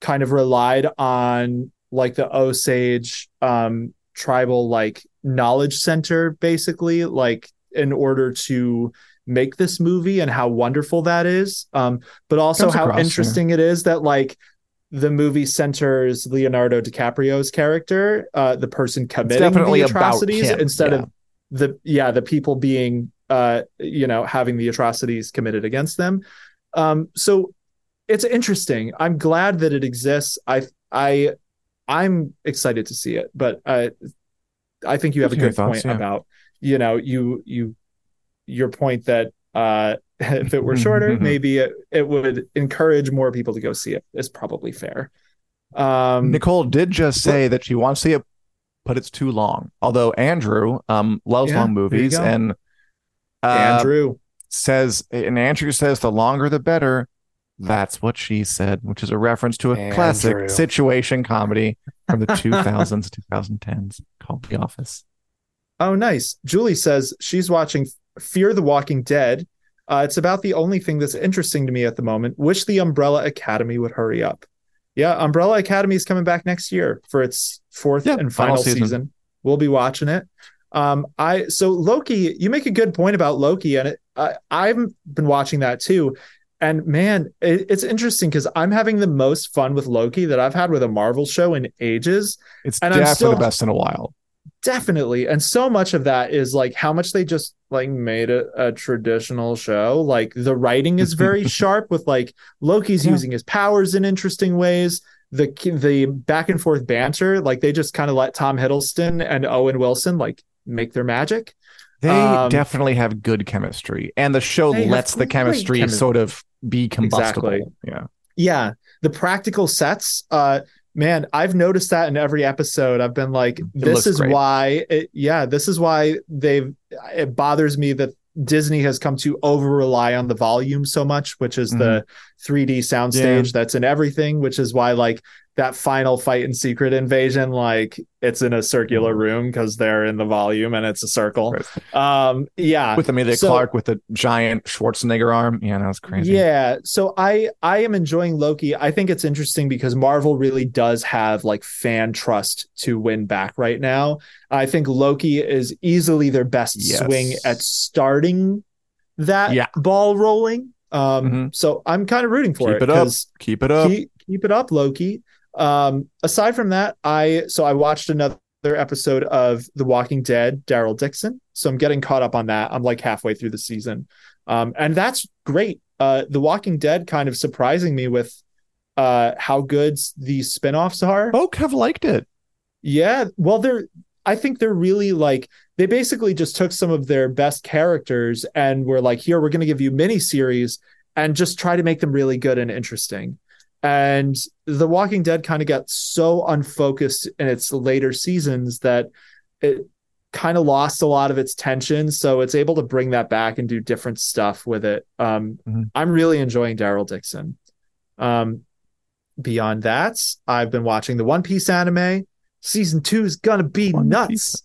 kind of relied on like the Osage um tribal like knowledge center basically like in order to make this movie and how wonderful that is um but also Comes how across, yeah. interesting it is that like the movie centers Leonardo DiCaprio's character uh the person committing the atrocities instead yeah. of the yeah the people being uh you know having the atrocities committed against them. Um so it's interesting. I'm glad that it exists. I i i'm excited to see it but uh i think you have a good thoughts, point yeah. about you know you you your point that uh <laughs> if it were shorter maybe it, it would encourage more people to go see it. Is probably fair. Um Nicole did just say that she wants to see it, but it's too long. Although Andrew um loves Yeah, long movies and andrew says, and Andrew says, the longer the better. That's what she said, which is a reference to a classic situation comedy from the <laughs> 2000s, 2010s called The Office. Oh, nice. Julie says she's watching Fear the Walking Dead. Uh, it's about the only thing that's interesting to me at the moment. Wish the Umbrella Academy would hurry up. Yeah, Umbrella Academy is coming back next year for its fourth Yeah, and final final season. season. We'll be watching it. Um, I so Loki. You make a good point about Loki, and it, I, I've been watching that too. And man, it, it's interesting because I'm having the most fun with Loki that I've had with a Marvel show in ages It's And I'm definitely still- the best in a while. definitely and so much of that is like how much they just like made a, a traditional show like the writing is very <laughs> sharp with like loki's Yeah. using his powers in interesting ways the the back and forth banter like they just kind of let tom hiddleston and owen wilson like make their magic They Um, definitely have good chemistry, and the show lets the chemistry chemi- sort of be combustible. Exactly. Yeah. Yeah, the practical sets. Uh, man, I've noticed that in every episode. I've been like, this is great. why. It, yeah, this is why they've. It bothers me that Disney has come to over rely on the volume so much, which is the 3D soundstage that's in everything, which is why like that final fight in Secret Invasion, like it's in a circular room because they're in the volume and it's a circle. Um, yeah, with Emilia So- Clarke with the giant Schwarzenegger arm. Yeah, that was crazy. Yeah, so I I am enjoying Loki. I think it's interesting because Marvel really does have like fan trust to win back right now. I think Loki is easily their best Yes. swing at starting that Yeah. ball rolling. Um, Mhm. so I'm kind of rooting for Keep it it up. Keep it up. keep, keep it up, Loki. Um, aside from that, I so I watched another episode of The Walking Dead, Daryl Dixon. So I'm getting caught up on that. I'm like halfway through the season. Um, and that's great. Uh, The Walking Dead kind of surprising me with uh how good these spin-offs are. Folk have liked it. Yeah, well, they're. I think they're really like they basically just took some of their best characters and were like, here, we're going to give you mini series and just try to make them really good and interesting. And The Walking Dead kind of got so unfocused in its later seasons that it kind of lost a lot of its tension. So it's able to bring that back and do different stuff with it. Um, Mhm. I'm really enjoying Daryl Dixon. Um, beyond that, I've been watching the One Piece anime. Season two is gonna be One nuts. Piece.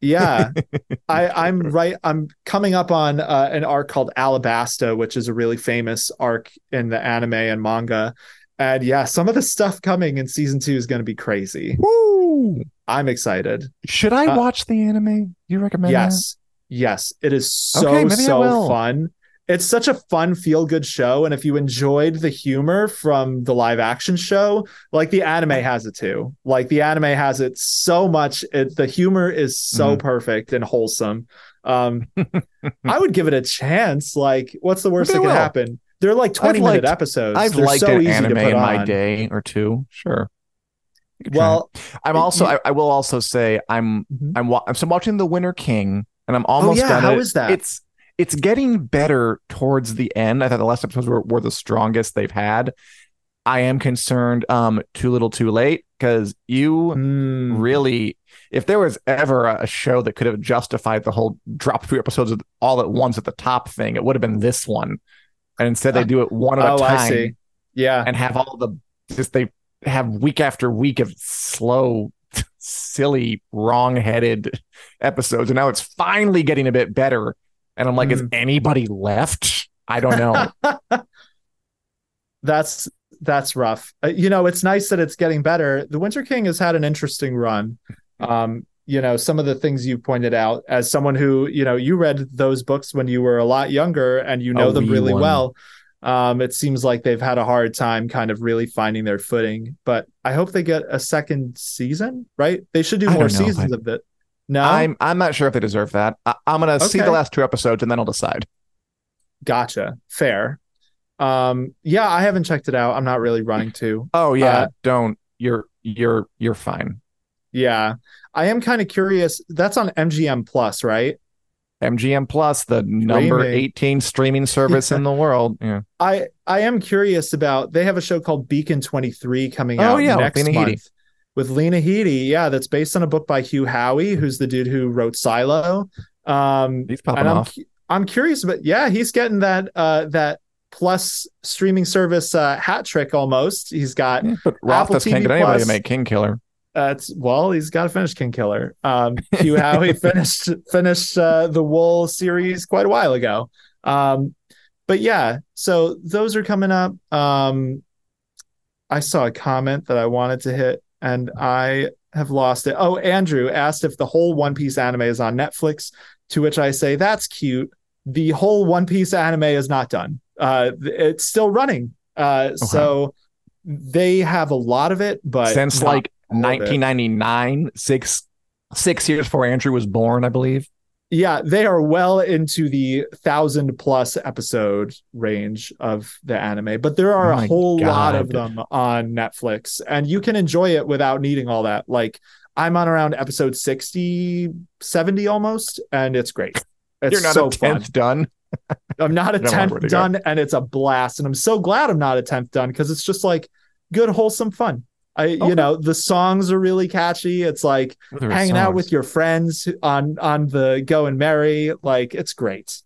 Yeah, <laughs> I, I'm right. I'm coming up on uh, an arc called Alabasta, which is a really famous arc in the anime and manga. And yeah, some of the stuff coming in season two is going to be crazy. Woo! I'm excited. Should I Uh, watch the anime? You recommend yes, yes, it is so Okay, so fun. It's such a fun, feel good show. And if you enjoyed the humor from the live action show, like the anime has it too. Like the anime has it so much. It, the humor is so Mhm. perfect and wholesome. Um, <laughs> I would give it a chance. Like, what's the worst Maybe that could will. happen? They're like 20 minute liked- episodes. I've They're liked so an easy anime to put in my day or two. Sure. You can try Well. I'm also. you- I, I will also say I'm. Mhm. I'm. wa- I'm watching The Winter King, and I'm almost Oh, yeah, done how it. is that? It's. It's getting better towards the end. I thought the last episodes were, were the strongest they've had. I am concerned. Um, too little, too late. Because you Mm, really if there was ever a show that could have justified the whole drop three episodes all at once at the top thing it would have been this one and instead they do it one at oh, a I time see. Yeah. and have all the just they have week after week of slow silly wrong-headed episodes and now it's finally getting a bit better and i'm like is Mm. anybody left i don't know <laughs> that's that's rough. Uh, you know, it's nice that it's getting better. The Winter King has had an interesting run. Um, you know, some of the things you pointed out as someone who, you know, you read those books when you were a lot younger and you know them really one. well. Um, it seems like they've had a hard time kind of really finding their footing, but I hope they get a second season, right? They should do I more seasons but of it. No, i'm i'm not sure if they deserve that I, i'm gonna see the last two episodes and then i'll decide gotcha. Fair. Um, yeah, I haven't checked it out. I'm not really running to. oh yeah Uh, don't you're you're you're fine Yeah. I am kind of curious. That's on MGM Plus, right? MGM Plus, the number Streaming. 18 streaming service in the world. Yeah. I I am curious about they have a show called Beacon 23 coming Oh, out yeah, next Lena month Headey. with Lena Headey. Yeah, that's based on a book by Hugh Howey, who's the dude who wrote Silo. Um He's popping and I'm off. I'm curious but yeah, he's getting that uh that plus streaming service uh hat trick almost. He's got Yeah, but Rothfuss Apple can't TV get anybody Plus. to make King Killer. Uh, well, he's got to finish King Killer. Um, <laughs> Hugh Howey finished finished uh, the Wool series quite a while ago. Um, but yeah, so those are coming up. Um, I saw a comment that I wanted to hit, and I have lost it. Oh, Andrew asked if the whole One Piece anime is on Netflix, to which I say that's cute. The whole One Piece anime is not done. Uh, it's still running. Uh, so they have a lot of it, but Since not like all of it. 1999, six six years before Andrew was born, I believe. yeah they are well into the thousand plus episode range of the anime but there are Oh a whole lot of them on netflix and you can enjoy it without needing all that like i'm on around episode 60 70 almost and it's great it's You're not so a tenth fun done. <laughs> I'm not a tenth to go. done, and it's a blast. And I'm so glad I'm not a tenth done because it's just like good, wholesome fun. I, Okay. you know, the songs are really catchy. It's like There are hanging out with your friends on on the Going Merry. Like it's great.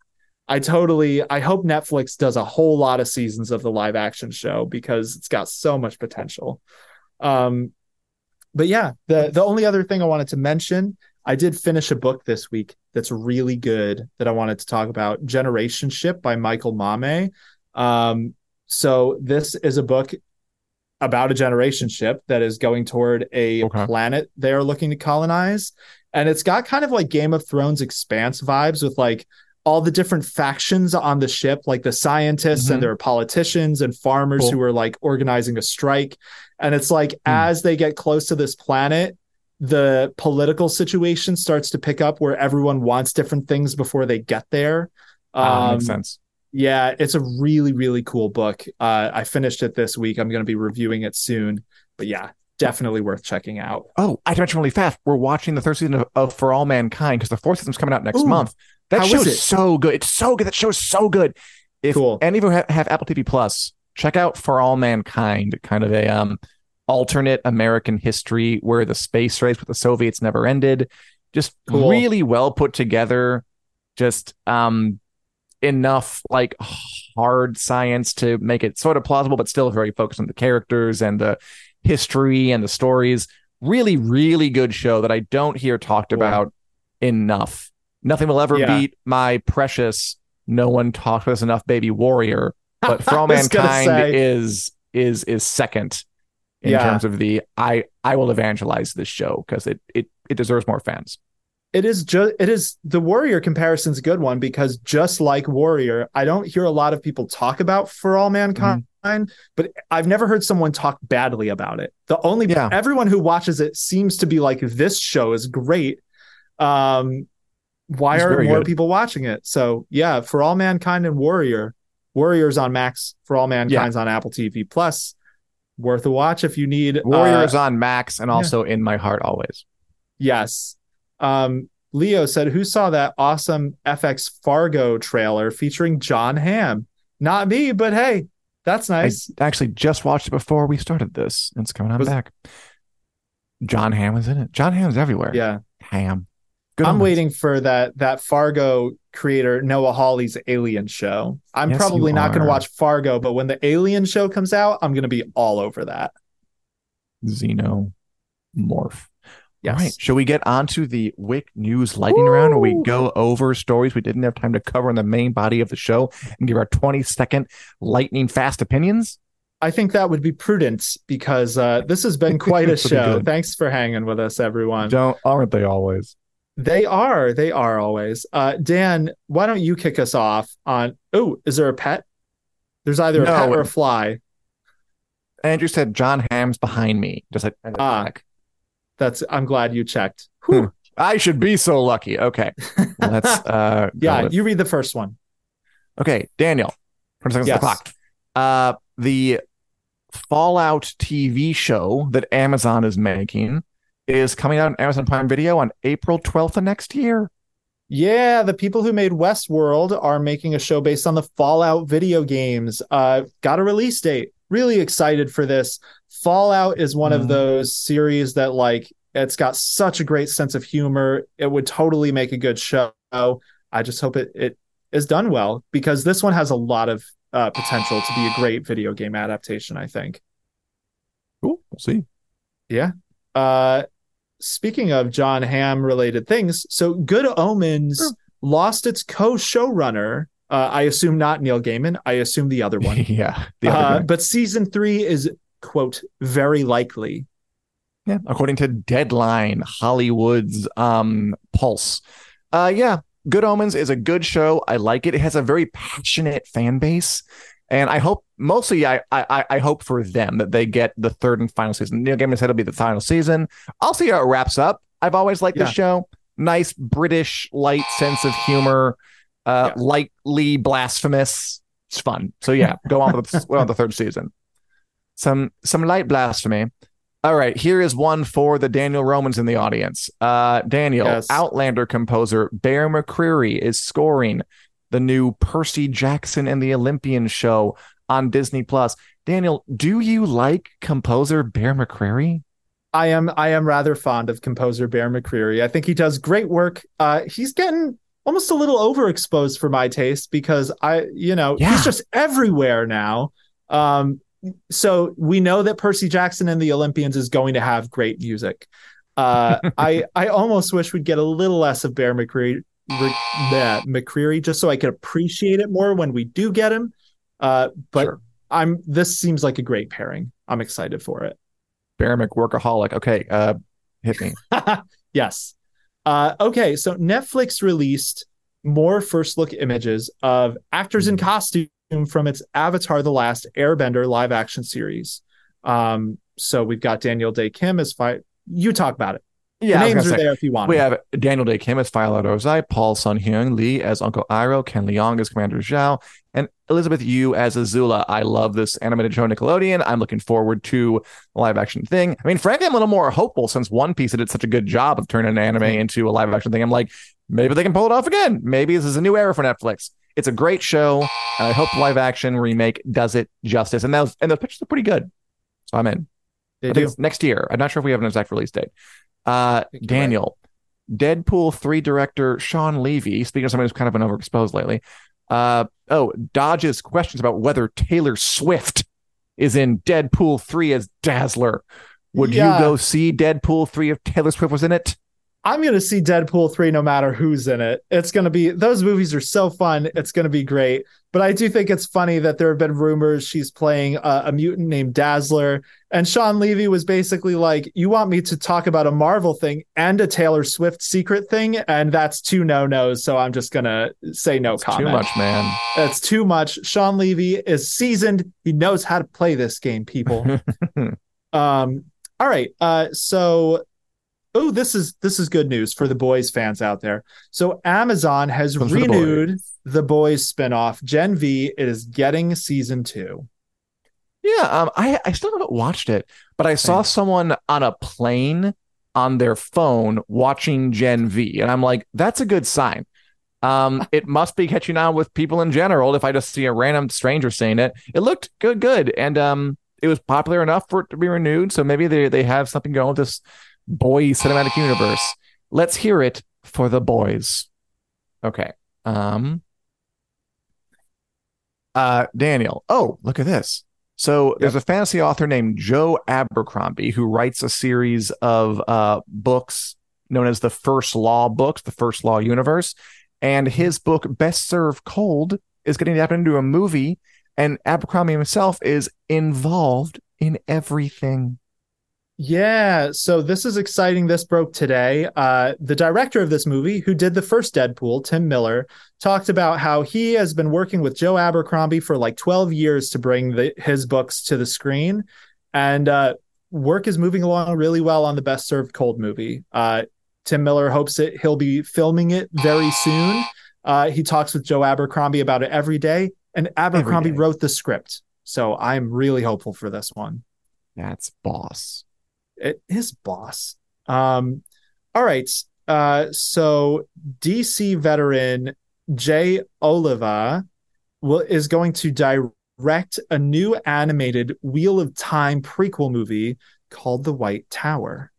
I totally. I hope Netflix does a whole lot of seasons of the live action show because it's got so much potential. Um, but yeah, the the only other thing I wanted to mention, I did finish a book this week that's really good that I wanted to talk about. Generation Ship by Michael Mammay. Um, so this is a book about a generation ship that is going toward a Okay. planet they are looking to colonize. And it's got kind of like Game of Thrones expanse vibes with like all the different factions on the ship, like the scientists Mhm. and there are politicians and farmers Cool. who are like organizing a strike. And it's like as they get close to this planet, the political situation starts to pick up where everyone wants different things before they get there. Ah, Um, makes sense. Yeah, it's a really, really cool book. Uh, I finished it this week. I'm going to be reviewing it soon. But yeah, definitely worth checking out. Oh, I have to mention really fast. We're watching the third season of, of For All Mankind because the fourth season's coming out next Ooh, month. That show is so good. It's so good. That show is so good. If Cool. any of you have, have Apple TV Plus, check out For All Mankind, kind of a um alternate American history where the space race with the Soviets never ended. Just Cool. really well put together. Just um enough like hard science to make it sort of plausible, but still very focused on the characters and the history and the stories. Really, really good show that I don't hear talked about enough. Nothing will ever Yeah. beat my precious no one talked about this enough baby warrior <laughs> but for all I was gonna mankind is is is second in Yeah. terms of the i i will evangelize this show because it it it deserves more fans It is just it is the Warrior comparison's a good one because just like Warrior, I don't hear a lot of people talk about For All Mankind, Mm-hmm. but I've never heard someone talk badly about it. The only Yeah. everyone who watches it seems to be like this show is great. Um why It's are more good. people watching it? So yeah, For All Mankind and Warrior. Warrior's on Max, For All Mankind's on Apple TV Plus. Worth a watch if you need warriors uh, on max and also in my heart always Yes. Um, Leo said, Who saw that awesome FX Fargo trailer featuring Jon Hamm? Not me, but hey, that's nice. i actually just watched it before we started this it's coming on Was- back jon hamm is in it jon hamm's everywhere yeah. hamm Good I'm waiting for that that Fargo creator Noah Hawley's Alien show. I'm Yes, probably not going to watch Fargo, but when the Alien show comes out, I'm going to be all over that. xenomorph Yes. All right. Shall we get on to the WiC News lightning round where we go over stories we didn't have time to cover in the main body of the show and give our 20 second lightning fast opinions? I think that would be prudent because uh, this has been <laughs> quite a show. Thanks for hanging with us, everyone. Don't aren't they always? They are. They are always. Uh, Dan, why don't you kick us off on? Oh, is there a pet? There's either a pet or a fly. Andrew said Jon Hamm's behind me. Just like Ah. That's. I'm glad you checked. Whew. I should be so lucky. Okay. Let's <laughs> uh yeah, you read the first one. Okay, Daniel. 20 seconds Yes. to the clock. Uh the Fallout TV show that Amazon is making is coming out on Amazon Prime Video on April 12th of next year. Yeah, the people who made Westworld are making a show based on the Fallout video games. Uh, got a release date. Really excited for this. Fallout is one Mhm. of those series that like it's got such a great sense of humor. It would totally make a good show. I just hope it it is done well because this one has a lot of uh, potential to be a great video game adaptation. I think. Cool. We'll see. Yeah. Uh, speaking of Jon Hamm related things, so Good Omens Sure. lost its co-showrunner. Uh, I assume not Neil Gaiman. I assume the other one. <laughs> yeah. The other uh, but season three is quote very likely. Yeah, according to Deadline, Hollywood's um Pulse. Uh yeah, Good Omens is a good show. I like it. It has a very passionate fan base. And I hope mostly I I I hope for them that they get the third and final season. Neil Gaiman said it'll be the final season. I'll see how it wraps up. I've always liked Yeah. this show. Nice British light sense of humor, uh Yeah. lightly blasphemous. It's fun. So yeah, <laughs> go on with the, on the third season. Some some light blasphemy. All right, here is one for the Daniel Romans in the audience. Uh, Daniel, Yes. Outlander composer Bear McCreary is scoring the new Percy Jackson and the Olympian show on Disney Plus. Daniel, do you like composer Bear McCreary? I am I am rather fond of composer Bear McCreary. I think he does great work. Uh, he's getting almost a little overexposed for my taste because I, you know, yeah. he's just everywhere now. Um, so we know that Percy Jackson and the Olympians is going to have great music. Uh, <laughs> I I almost wish we'd get a little less of Bear McCreary, that McCreary, just so I could appreciate it more when we do get him. Uh, but sure. I'm this seems like a great pairing. I'm excited for it. Bear McWorkaholic. Okay, uh, hit me. <laughs> yes. Uh, okay, so Netflix released more first look images of actors in mm-hmm. costume from its Avatar: The Last Airbender live action series. Um, so we've got Daniel Dae Kim as fight. You talk about it. Yeah, the names are say, there if you want. We have Daniel Dae Kim as Fire Lord Ozai, Paul Sun Hyung Lee as Uncle Iroh, Ken Leung as Commander Zhao, and Elizabeth Yu as Azula. I love this animated show Nickelodeon. I'm looking forward to the live action thing. I mean, frankly, I'm a little more hopeful since One Piece did such a good job of turning an anime into a live action thing. I'm like, maybe they can pull it off again. Maybe this is a new era for Netflix. It's a great show, and I hope the live action remake does it justice. And those and those pictures are pretty good, so I'm in. They I think it's next year. I'm not sure if we have an exact release date. Uh, Daniel, right. Deadpool 3 director Shawn Levy, speaking of somebody who's kind of been overexposed lately, uh, oh, dodges questions about whether Taylor Swift is in Deadpool 3 as Dazzler. Would yeah. you go see Deadpool 3 if Taylor Swift was in it? I'm going to see Deadpool 3 no matter who's in it. It's going to be, those movies are so fun. It's going to be great. But I do think it's funny that there have been rumors she's playing a, a, mutant named Dazzler. And Shawn Levy was basically like, You want me to talk about a Marvel thing and a Taylor Swift secret thing? And that's two no nos. So I'm just going to say no it's comment. Too much, man. It's too much. Shawn Levy is seasoned. He knows how to play this game, people. <laughs> um, all right. Uh, so oh this is this is good news for the boys fans out there. So amazon has renewed the boys. the boys spinoff. Gen v it is getting season two. Yeah um i i still haven't watched it but i saw someone on a plane on their phone watching gen v and i'm like that's a good sign. Um <laughs> it must be catching on with people in general if i just see a random stranger saying it. It looked good good and um it was popular enough for it to be renewed so maybe they they have something going with this boy cinematic universe. Let's hear it for the boys. Okay. Um uh Daniel. Oh, look at this. So yep. there's a fantasy author named Joe Abercrombie who writes a series of uh books known as the First Law books, the First Law universe, and his book Best Served Cold is getting adapted into a movie and Abercrombie himself is involved in everything. Yeah, so this is exciting. This broke today. Uh, the director of this movie, who did the first Deadpool, Tim Miller, talked about how he has been working with Joe Abercrombie for like 12 years to bring the, his books to the screen. And uh, work is moving along really well on the Best Served Cold movie. Uh, Tim Miller hopes that he'll be filming it very soon. Uh, he talks with Joe Abercrombie about it every day, and Abercrombie day. wrote the script. So I'm really hopeful for this one. That's boss his boss. Um, all right. Uh, so DC veteran Jay Oliva will is going to direct a new animated Wheel of Time prequel movie called The White Tower.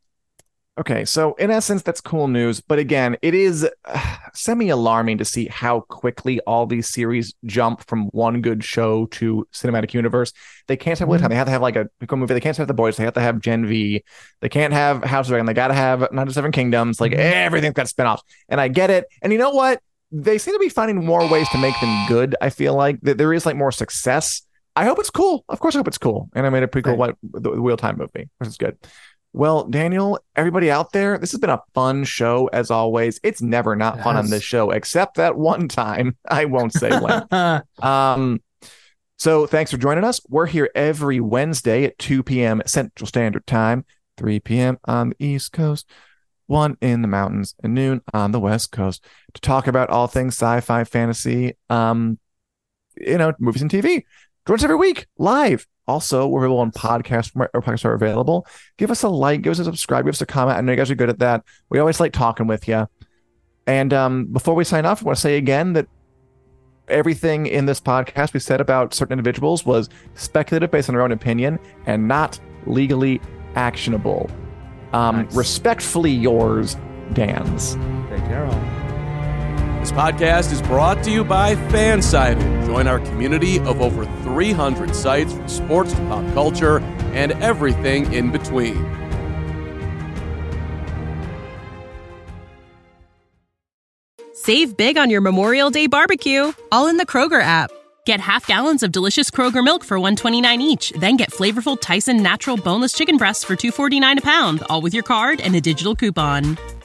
Okay, so in essence, that's cool news. But again, it is <sighs> uh, semi alarming to see how quickly all these series jump from one good show to cinematic universe. They can't have mm-hmm. They have to have like a cool movie. They can't have the boys. They have to have Gen V. They can't have House of Dragon. They got to have Nine to Seven Kingdoms. Like mm-hmm. everything's got spinoffs. And I get it. And you know what? They seem to be finding more ways to make them good. I feel like that there is like more success. I hope it's cool. Of course, I hope it's cool. And I made a pretty cool right. the Wheel Time movie, which is good. Well, Daniel, everybody out there, this has been a fun show as always. It's never not yes. fun on this show, except that one time. <laughs> I won't say when. <laughs> um, so thanks for joining us. We're here every Wednesday at 2 p.m. Central Standard Time, 3 p.m. on the East Coast, 1 in the mountains, and noon on the West Coast to talk about all things sci-fi, fantasy, um, you know, movies and TV. Join us every week live also, we're available on podcast where podcasts are available. Give us a like, give us a subscribe, give us a comment. I know you guys are good at that. We always like talking with you. And um, before we sign off, I want to say again that everything in this podcast we said about certain individuals was speculative based on our own opinion and not legally actionable. Um, Nice. Respectfully yours, Dan's. Take care, all. This podcast is brought to you by Fansided. Join our community of over 300 sites from sports to pop culture and everything in between. Save big on your Memorial Day barbecue, all in the Kroger app. Get half gallons of delicious Kroger milk for 129 each, then get flavorful Tyson natural boneless chicken breasts for 249 a pound, all with your card and a digital coupon.